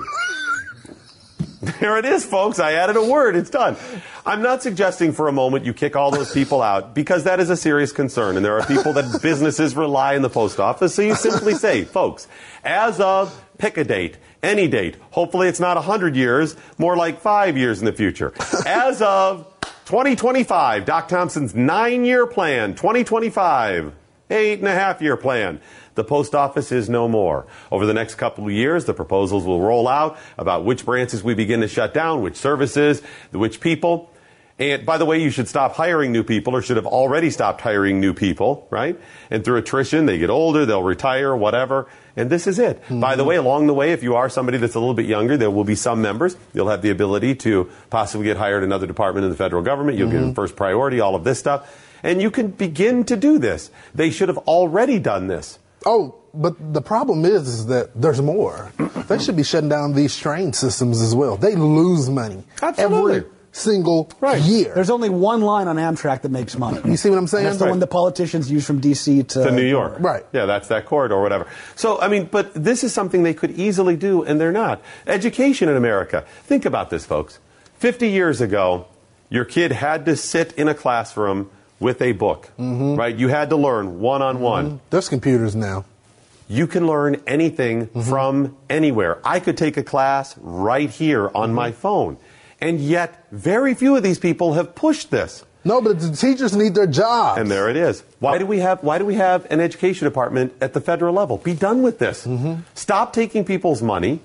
There it is, folks. I added a word. It's done. I'm not suggesting for a moment you kick all those people out because that is a serious concern. And there are people that businesses rely on the post office. So you simply say, folks, as of pick a date, any date. Hopefully it's not 100 years, more like five years in the future. As of 2025, Doc Thompson's nine year plan, 2025, eight and a half year plan. The post office is no more. Over the next couple of years, the proposals will roll out about which branches we begin to shut down, which services, which people. And by the way, you should stop hiring new people or should have already stopped hiring new people, right? And through attrition, they get older, they'll retire, whatever. And this is it. By the mm-hmm. way, along the way, if you are somebody that's a little bit younger, there will be some members. You'll have the ability to possibly get hired in another department in the federal government. You'll get mm-hmm. first priority, all of this stuff. And you can begin to do this. They should have already done this. Oh, but the problem is, is that there's more. they should be shutting down these train systems as well. They lose money Absolutely. every single Right. year. There's only one line on Amtrak that makes money. you see what I'm saying? That's the one the politicians use from D.C. to, to New York. Right. Yeah, that's that corridor or whatever. So, I mean, but this is something they could easily do, and they're not. Education in America. Think about this, folks. 50 years ago, your kid had to sit in a classroom with a book, Mm-hmm. right? You had to learn one on one. There's computers now. You can learn anything Mm-hmm. from anywhere. I could take a class right here on Mm-hmm. my phone. And yet, very few of these people have pushed this. No, but the teachers need their jobs. And there it is. Why do we have Why do we have an education department at the federal level? Be done with this. Mm-hmm. Stop taking people's money.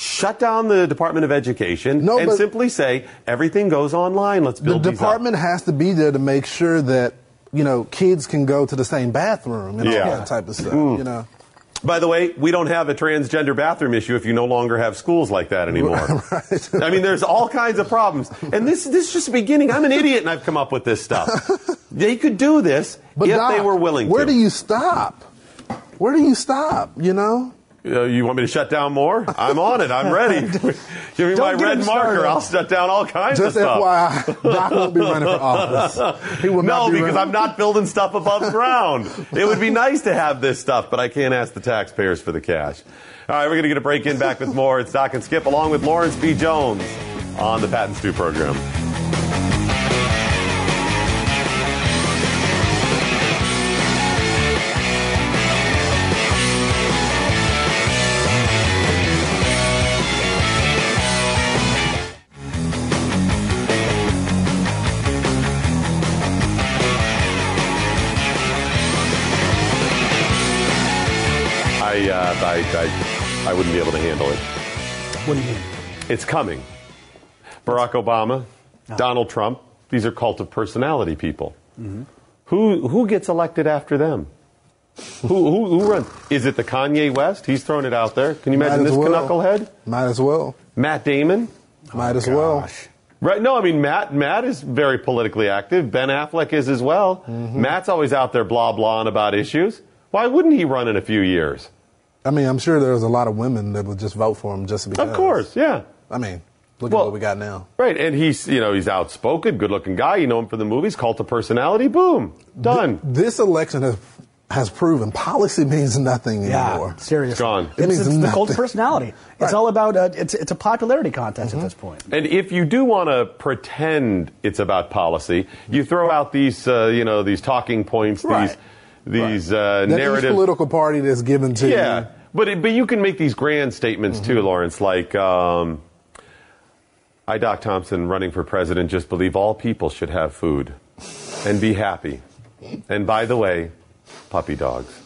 Shut down the Department of Education No, and simply say everything goes online. Let's the build up." department has to be there to make sure that you know kids can go to the same bathroom and Yeah. all that type of stuff. Mm. You know, By the way, we don't have a transgender bathroom issue if you no longer have schools like that anymore. right? I mean, there's all kinds of problems. And this, this is just the beginning. I'm an idiot and I've come up with this stuff. they could do this if Doc, they were willing where to. do you stop? Where do you stop? You know, Uh, you want me to shut down more? I'm on it. I'm ready. Give me my red marker. started. I'll shut down all kinds just of stuff. Just FYI, Doc won't be running for office. He will No, not be because running. I'm not building stuff above ground. It would be nice to have this stuff, but I can't ask the taxpayers for the cash. All right, we're going to get a break in back with more. It's Doc and Skip along with Lawrence B. Jones on the Pat and Stu program. I, uh, I, I, I wouldn't be able to handle it. What do you mean? It's coming. Barack Obama, ah. Donald Trump, these are cult of personality people. Mm-hmm. Who, who gets elected after them? who, who, who runs? Is it the Kanye West? He's thrown it out there. Can you Might imagine this well. knucklehead? Might as well. Matt Damon? Might as well. Right? No, I mean Matt. Matt is very politically active. Ben Affleck is as well. Mm-hmm. Matt's always out there blah blahing about issues. Why wouldn't he run in a few years? I mean, I'm sure there's a lot of women that would just vote for him just because. Of course, yeah. I mean, look Well- at what we got now. Right, and he's you know he's outspoken, good-looking guy. You know him from the movies, cult of personality. Boom, done. This election has has proven policy means nothing Yeah, anymore. seriously. Gone. It It's, means it's the cult of personality. It's Right. all about uh, it's it's a popularity contest Mm-hmm. at this point. And if you do want to pretend it's about policy, you throw out these uh, you know these talking points, Right. these these uh, That narrative. political party that's given to Yeah, you. but it, but you can make these grand statements Mm-hmm. too, Lawrence. Like, um, I, Doc Thompson, running for president, just believe all people should have food and be happy. And by the way, puppy dogs.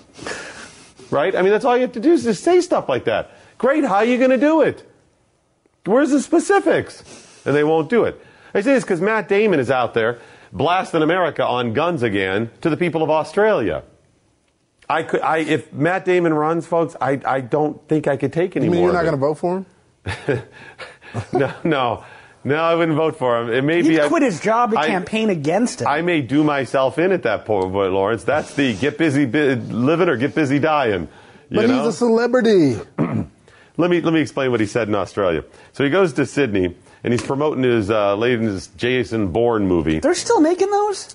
Right? I mean, that's all you have to do is just say stuff like that. Great. How are you going to do it? Where's the specifics? And they won't do it. I say this because Matt Damon is out there blasting America on guns again to the people of Australia. I could, I, if Matt Damon runs, folks, I, I don't think I could take any You mean you're not going to vote for him? No, no, no, I wouldn't vote for him. It may be He I- quit his job to I- campaign against it. I may do myself in at that point, but Lawrence. That's the get busy bi- living or get busy dying. You But know? he's a celebrity. Let me let me explain what he said in Australia. So he goes to Sydney and he's promoting his uh, latest Jason Bourne movie. They're still making those.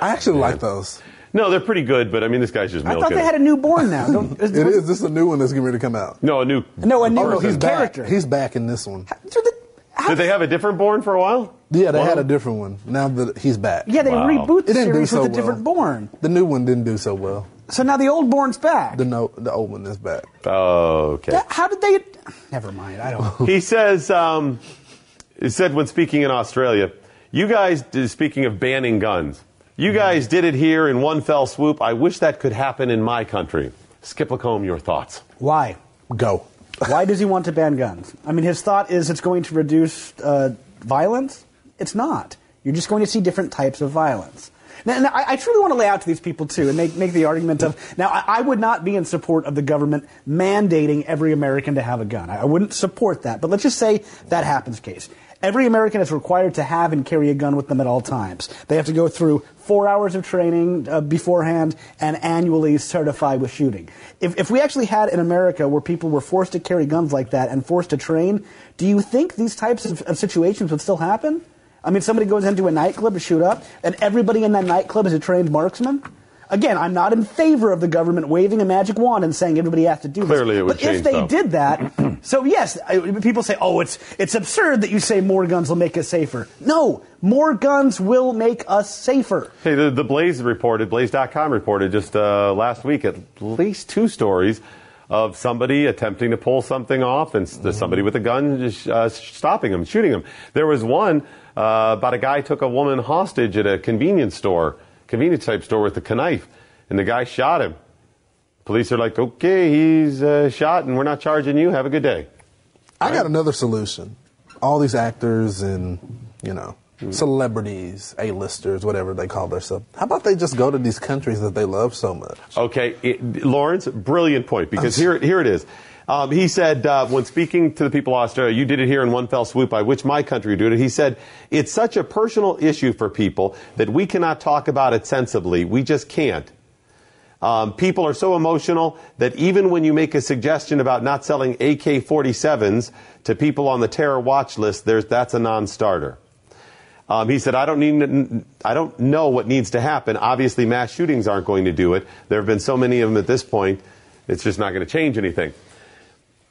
I actually like those. No, they're pretty good, but I mean, this guy's just I milking. thought they had a new newborn now. Don't, It is. This is a new one that's getting ready to come out. no, a new. No, a new Oh, no, he's character. back. He's back in this one. So the- how Did they have a different Bourne for a while? Yeah, they had a different one. Now that he's back. Yeah, they Wow. reboot the It didn't do series so with a well. different Bourne. The new one didn't do so well. So now the old Bourne's back. The no, the old one is back. Oh, okay. That- How did they? Never mind. I don't. He says, um, he said when speaking in Australia, you guys, speaking of banning guns, you guys did it here in one fell swoop. I wish that could happen in my country. Skip Lacombe, your thoughts. Why? Go. Why does he want to ban guns? I mean, his thought is it's going to reduce uh, violence. It's not. You're just going to see different types of violence. Now, I, I truly want to lay out to these people too and make, make the argument of now I, I would not be in support of the government mandating every American to have a gun. I, I wouldn't support that. But let's just say that happens case. Every American is required to have and carry a gun with them at all times. They have to go through four hours of training uh, beforehand and annually certify with shooting. If, if we actually had in America where people were forced to carry guns like that and forced to train, do you think these types of, of situations would still happen? I mean, somebody goes into a nightclub to shoot up, and everybody in that nightclub is a trained marksman. Again, I'm not in favor of the government waving a magic wand and saying everybody has to do this. Clearly it would but if they though. did that, so yes, I, people say, "Oh, it's it's absurd that you say more guns will make us safer." No, more guns will make us safer. Hey, the, the Blaze reported, Blaze.com reported just uh, last week at least two stories of somebody attempting to pull something off and s- somebody with a gun just uh, stopping them, shooting them. There was one uh, about a guy took a woman hostage at a convenience store, convenience type store with a knife, and the guy shot him. Police are like, okay, he's uh, shot and we're not charging you. Have a good day. I got another solution. All these actors and, you know, celebrities, A-listers, whatever they call themselves. How about they just go to these countries that they love so much? Okay, it, Lawrence, brilliant point because here, here it is. Um, he said uh, when speaking to the people of Australia, you did it here in one fell swoop. I which my country did it. He said it's such a personal issue for people that we cannot talk about it sensibly. We just can't. Um, people are so emotional that even when you make a suggestion about not selling AK-47s to people on the terror watch list, that's a non-starter. Um, he said, I don't need, I don't know what needs to happen. Obviously, mass shootings aren't going to do it. There have been so many of them at this point. It's just not going to change anything.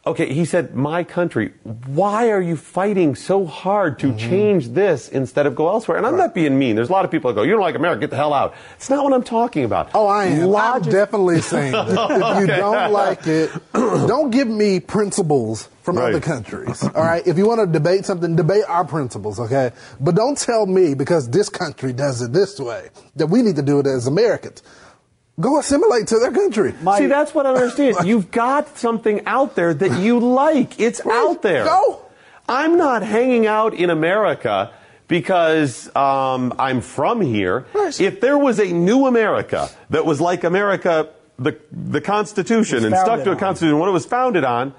Okay, he said, my country, why are you fighting so hard to mm-hmm. change this instead of go elsewhere? And I'm not being mean. There's a lot of people that go, you don't like America, get the hell out. It's not what I'm talking about. Oh, I am. I'm definitely saying that. If you Okay. don't like it, don't give me principles from Right. other countries. All right. If you want to debate something, debate our principles. Okay. But don't tell me because this country does it this way that we need to do it as Americans. Go assimilate to their country. See, that's what I understand. You've got something out there that you like. It's Right. out there. Go. I'm not hanging out in America because um, I'm from here. Right. If there was a new America that was like America, the the Constitution, and stuck to a on. Constitution, what it was founded on,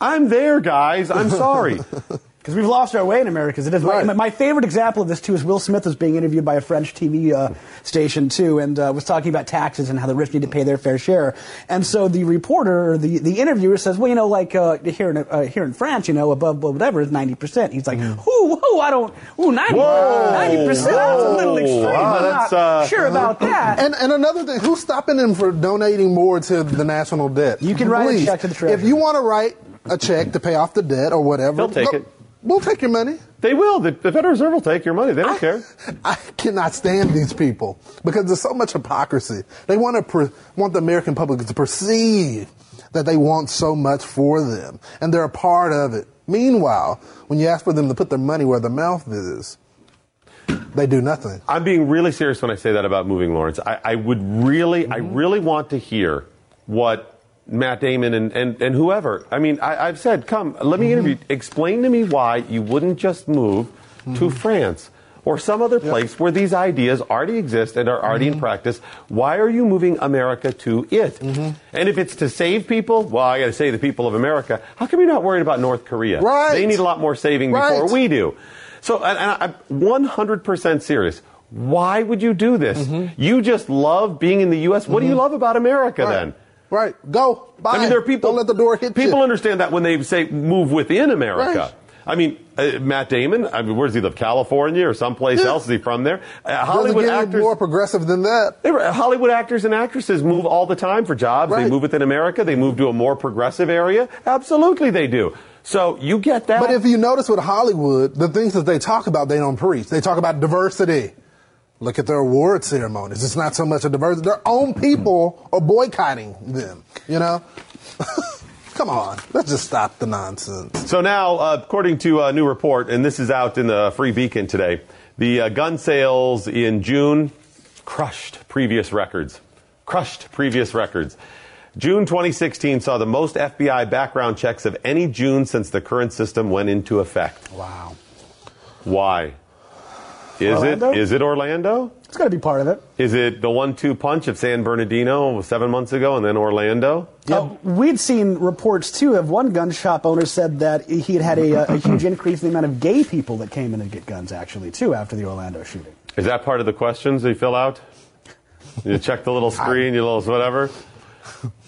I'm there, guys. I'm sorry. Because we've lost our way in America it is. Right. My, my favorite example of this, too, is Will Smith was being interviewed by a French TV uh, station, too, and uh, was talking about taxes and how the rich need to pay their fair share. And so the reporter, or the, the interviewer says, well, you know, like uh, here, in, uh, here in France, you know, above whatever is 90%. He's like, whoo, whoo, I don't, ooh, 90, Whoa. 90%, that's a little extreme. Wow, I'm not uh, sure about that. And, and another thing, who's stopping them from donating more to the national debt? You can write a check to the Treasury. If you want to write a check to pay off the debt or whatever, They'll take go- it. We'll take your money. they will. The, the Federal Reserve will take your money. They don't care. I cannot stand these people because there's so much hypocrisy. They want to per, want the American public to perceive that they want so much for them, and they're a part of it. Meanwhile, when you ask for them to put their money where their mouth is, they do nothing. I'm being really serious when I say that about moving, Lawrence. I, I would really, I mm-hmm. really want to hear what Matt Damon and, and, and whoever. I mean, I, I've said, come, let me interview. Mm-hmm. Explain to me why you wouldn't just move to mm-hmm. France or some other place where these ideas already exist and are already in mm-hmm. practice. Why are you moving America to it? And if it's to save people, well, I got to say the people of America. How come you're not worried about North Korea? Right. They need a lot more saving Right. before we do. So, and, and I'm 100% serious. Why would you do this? You just love being in the U.S. What do you love about America Right. then? Right. Go. Bye. I mean, there are people. Don't let the door hit People you. understand that when they say move within America. Right. I mean, uh, Matt Damon. I mean, where does he live? California or someplace Yeah. else? Is he from there? Uh, Hollywood actors. more progressive than that. They were- Hollywood actors and actresses move all the time for jobs. They move within America. They move to a more progressive area. Absolutely, they do. So you get that. But if you notice with Hollywood, the things that they talk about, they don't preach. They talk about diversity. Look at their award ceremonies. It's not so much a diversity. Their own people are boycotting them. You know? Come on. Let's just stop the nonsense. So now, uh, according to a new report, and this is out in the Free Beacon today, the uh, gun sales in June crushed previous records. Crushed previous records. June 2016 saw the most FBI background checks of any June since the current system went into effect. Wow. Why? Is Orlando? it is it Orlando? It's got to be part of it. Is it the one-two punch of San Bernardino seven months ago and then Orlando? Uh, we'd seen reports too of one gun shop owner said that he had had a, a huge increase in the amount of gay people that came in to get guns actually too after the Orlando shooting. Is that part of the questions you fill out? You check the little screen, you little whatever.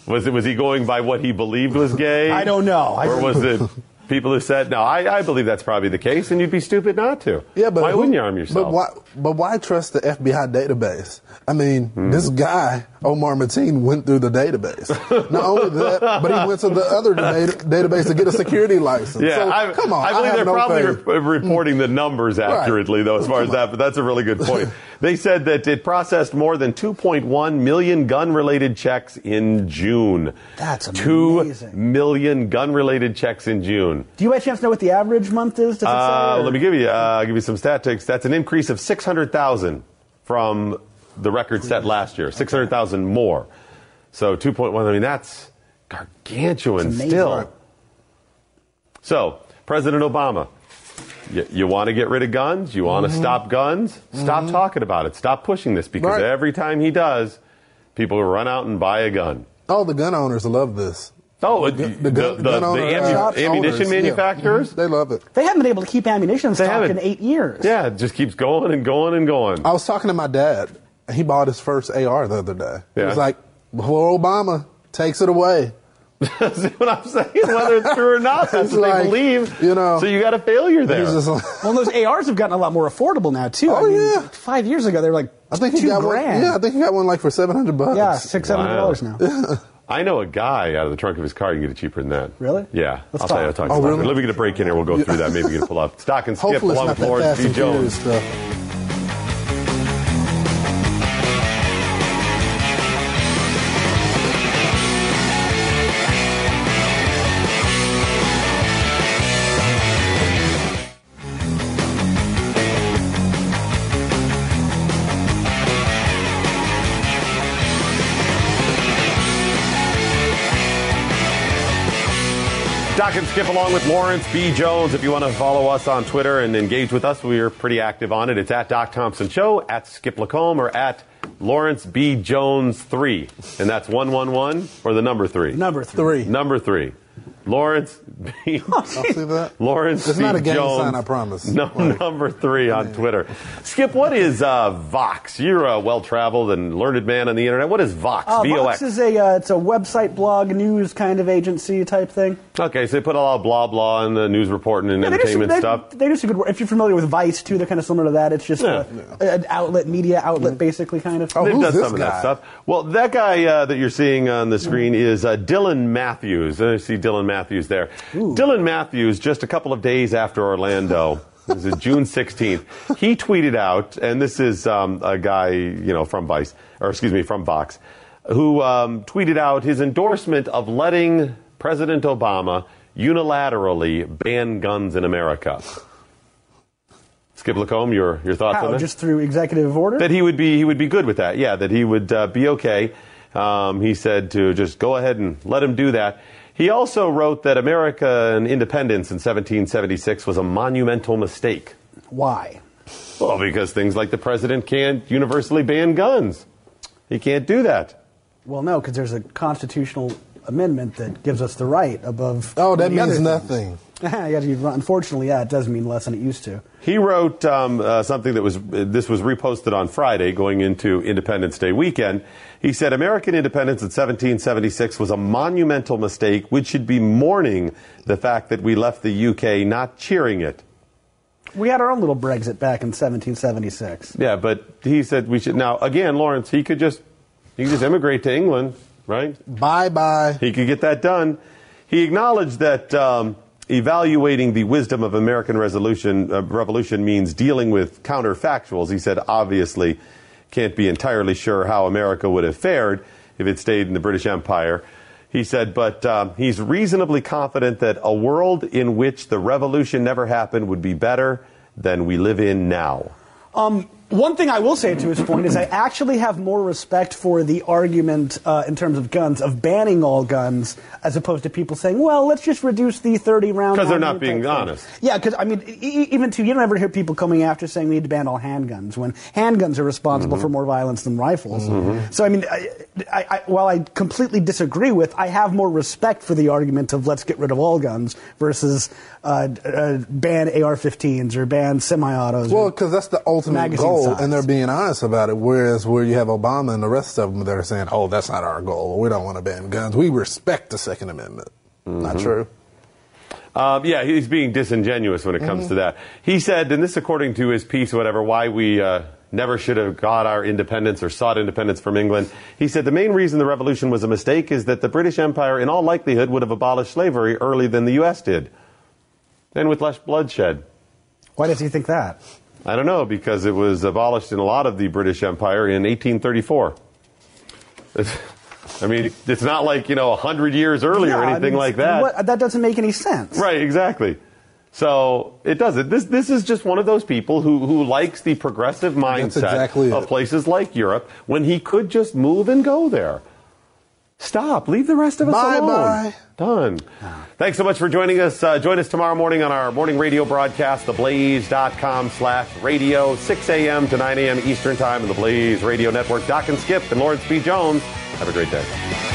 Was it was he going by what he believed was gay? I don't know. Or was it people who said no? I, I believe that's probably the case, and you'd be stupid not to. Yeah, but why who- wouldn't you arm yourself? But why? But why trust the FBI database? I mean, Hmm. this guy Omar Mateen went through the database. Not only that, but he went to the other data- database to get a security license. Yeah, so, I, come on. I believe have they're no probably faith. re- reporting the numbers accurately, though, as far as that. But that's a really good point. they said that it processed more than 2.1 million gun-related checks in June. That's amazing. million gun-related checks in June. Do you by chance to know what the average month is? Does it Uh, say, let me give you uh, give you some statistics. That's an increase of 600,000 from the record set last year. 600,000 more. So 2.1. I mean, that's gargantuan still. So, President Obama, you, you want to get rid of guns? You want to mm-hmm. stop guns? Stop mm-hmm. talking about it. Stop pushing this because Right. every time he does, people will run out and buy a gun. Oh, the gun owners love this. Oh, The, the, gun, the, gun the ammu- shop ammunition owners, yeah. manufacturers? Mhm. They love it. They haven't been able to keep ammunition in They stock in haven't. eight years. Yeah, it just keeps going and going and going. I was talking to my dad. and He bought his first AR the other day. He was like, before Obama takes it away. See what I'm saying? Whether it's true or not, that's what like, they believe. you know, so you got a failure there. Like, Well, those ARs have gotten a lot more affordable now too. Oh, I mean, yeah. Five years ago, they were like I think he two got grand. one. Yeah, I think he got one like for seven hundred bucks. Yeah, six, seven hundred dollars Wow. now. I know a guy out of the trunk of his car. You can get it cheaper than that. Really? Yeah. Let's I'll tell you. I'll talk. talk Oh, about really? it. Let me get a break in here. We'll go through that. Maybe we can pull up stock and skip Hopefully, it's along not with that Lawrence fast and furious Jones. stuff. Skip along with Lawrence B. Jones. If you want to follow us on Twitter and engage with us, we are pretty active on it. It's at Doc Thompson Show, at Skip Lacombe, or at Lawrence B. Jones 3. And that's 111 or the number 3? Number three. Three. Number 3. Lawrence B. I'll see that. Lawrence It's B. not a gang Jones, sign, I promise. No, Like- number three on Twitter. Skip, what is uh, Vox? You're a well-traveled and learned man on the internet. What is Vox? Uh, V-O-X. Vox is a uh, it's a website, blog, news kind of agency type thing. Okay, so they put a lot of blah blah in the news reporting and Yeah, they do some- entertainment they, stuff. They do some good work. If you're familiar with Vice too, they're kind of similar to that. It's just Yeah. uh, an outlet, media outlet, basically, kind of. Oh, They've who's done this some of that guy? stuff. Well, that guy uh, that you're seeing on the screen is uh, Dylan Matthews. I see Dylan Matthews there. Dylan Matthews, just a couple of days after Orlando, it was June 16th, he tweeted out, and this is um, a guy, you know, from Vice, or excuse me, from Vox, who um, tweeted out his endorsement of letting President Obama unilaterally ban guns in America. Skip Lacombe, your your thoughts on How? that? Just through executive order? that he would be he would be good with that. Yeah, that he would uh, be okay. Um, he said to just go ahead and let him do that. He also wrote that American independence in 1776 was a monumental mistake. Why? Well, because things like the president can't universally ban guns. He can't do that. Well, no, because there's a constitutional Amendment that gives us the right above. Oh, that the other means things. nothing. yeah, unfortunately, yeah, it does mean less than it used to. He wrote um, uh, something that was this was reposted on Friday, going into Independence Day weekend. He said American independence in 1776 was a monumental mistake. We should be mourning the fact that we left the UK, not cheering it. We had our own little Brexit back in 1776. Yeah, but he said we should. Now again, Lawrence, he could just he could just immigrate to England, right? Bye bye. He could get that done. He acknowledged that um, evaluating the wisdom of American resolution, uh, revolution means dealing with counterfactuals. He said, obviously, can't be entirely sure how America would have fared if it stayed in the British Empire. He said, but um, he's reasonably confident that a world in which the revolution never happened would be better than we live in now. Um, one thing I will say to his point is I actually have more respect for the argument uh, in terms of guns of banning all guns as opposed to people saying, well, let's just reduce the 30 round. 'Cause they're not being type thing. honest. Yeah, because I mean, e- even to you don't ever hear people coming after saying we need to ban all handguns when handguns are responsible Mm-hmm. for more violence than rifles. So I mean, I, I, I, while I completely disagree with, I have more respect for the argument of let's get rid of all guns versus uh, uh, ban AR-15s or ban semi-autos. Well, because that's the ultimate Magazine goal, size. and they're being honest about it. Whereas where you have Obama and the rest of them, they're saying, "Oh, that's not our goal. We don't want to ban guns. We respect the Second Amendment." Not Mm-hmm. true. Um, yeah, he's being disingenuous when it comes to that. He said, and this according to his piece, whatever, why we uh, never should have got our independence or sought independence from England. He said the main reason the revolution was a mistake is that the British Empire, in all likelihood, would have abolished slavery earlier than the U.S. did, and with less bloodshed. Why does he think that? I don't know because it was abolished in a lot of the British Empire in 1834. I mean, it's not like you know hundred years earlier or Yeah, I anything mean, like that. what- that doesn't make any sense. Right, exactly. So it doesn't. This this is just one of those people who, who likes the progressive mindset exactly of it. places like Europe when he could just move and go there. Stop. Leave the rest of us Bye alone. bye. bye. Done. Thanks so much for joining us. Uh, join us tomorrow morning on our morning radio broadcast, theblaze.com slash radio, 6 a.m. to 9 a.m. Eastern Time on the Blaze Radio Network. Doc and Skip and Lawrence B. Jones. Have a great day.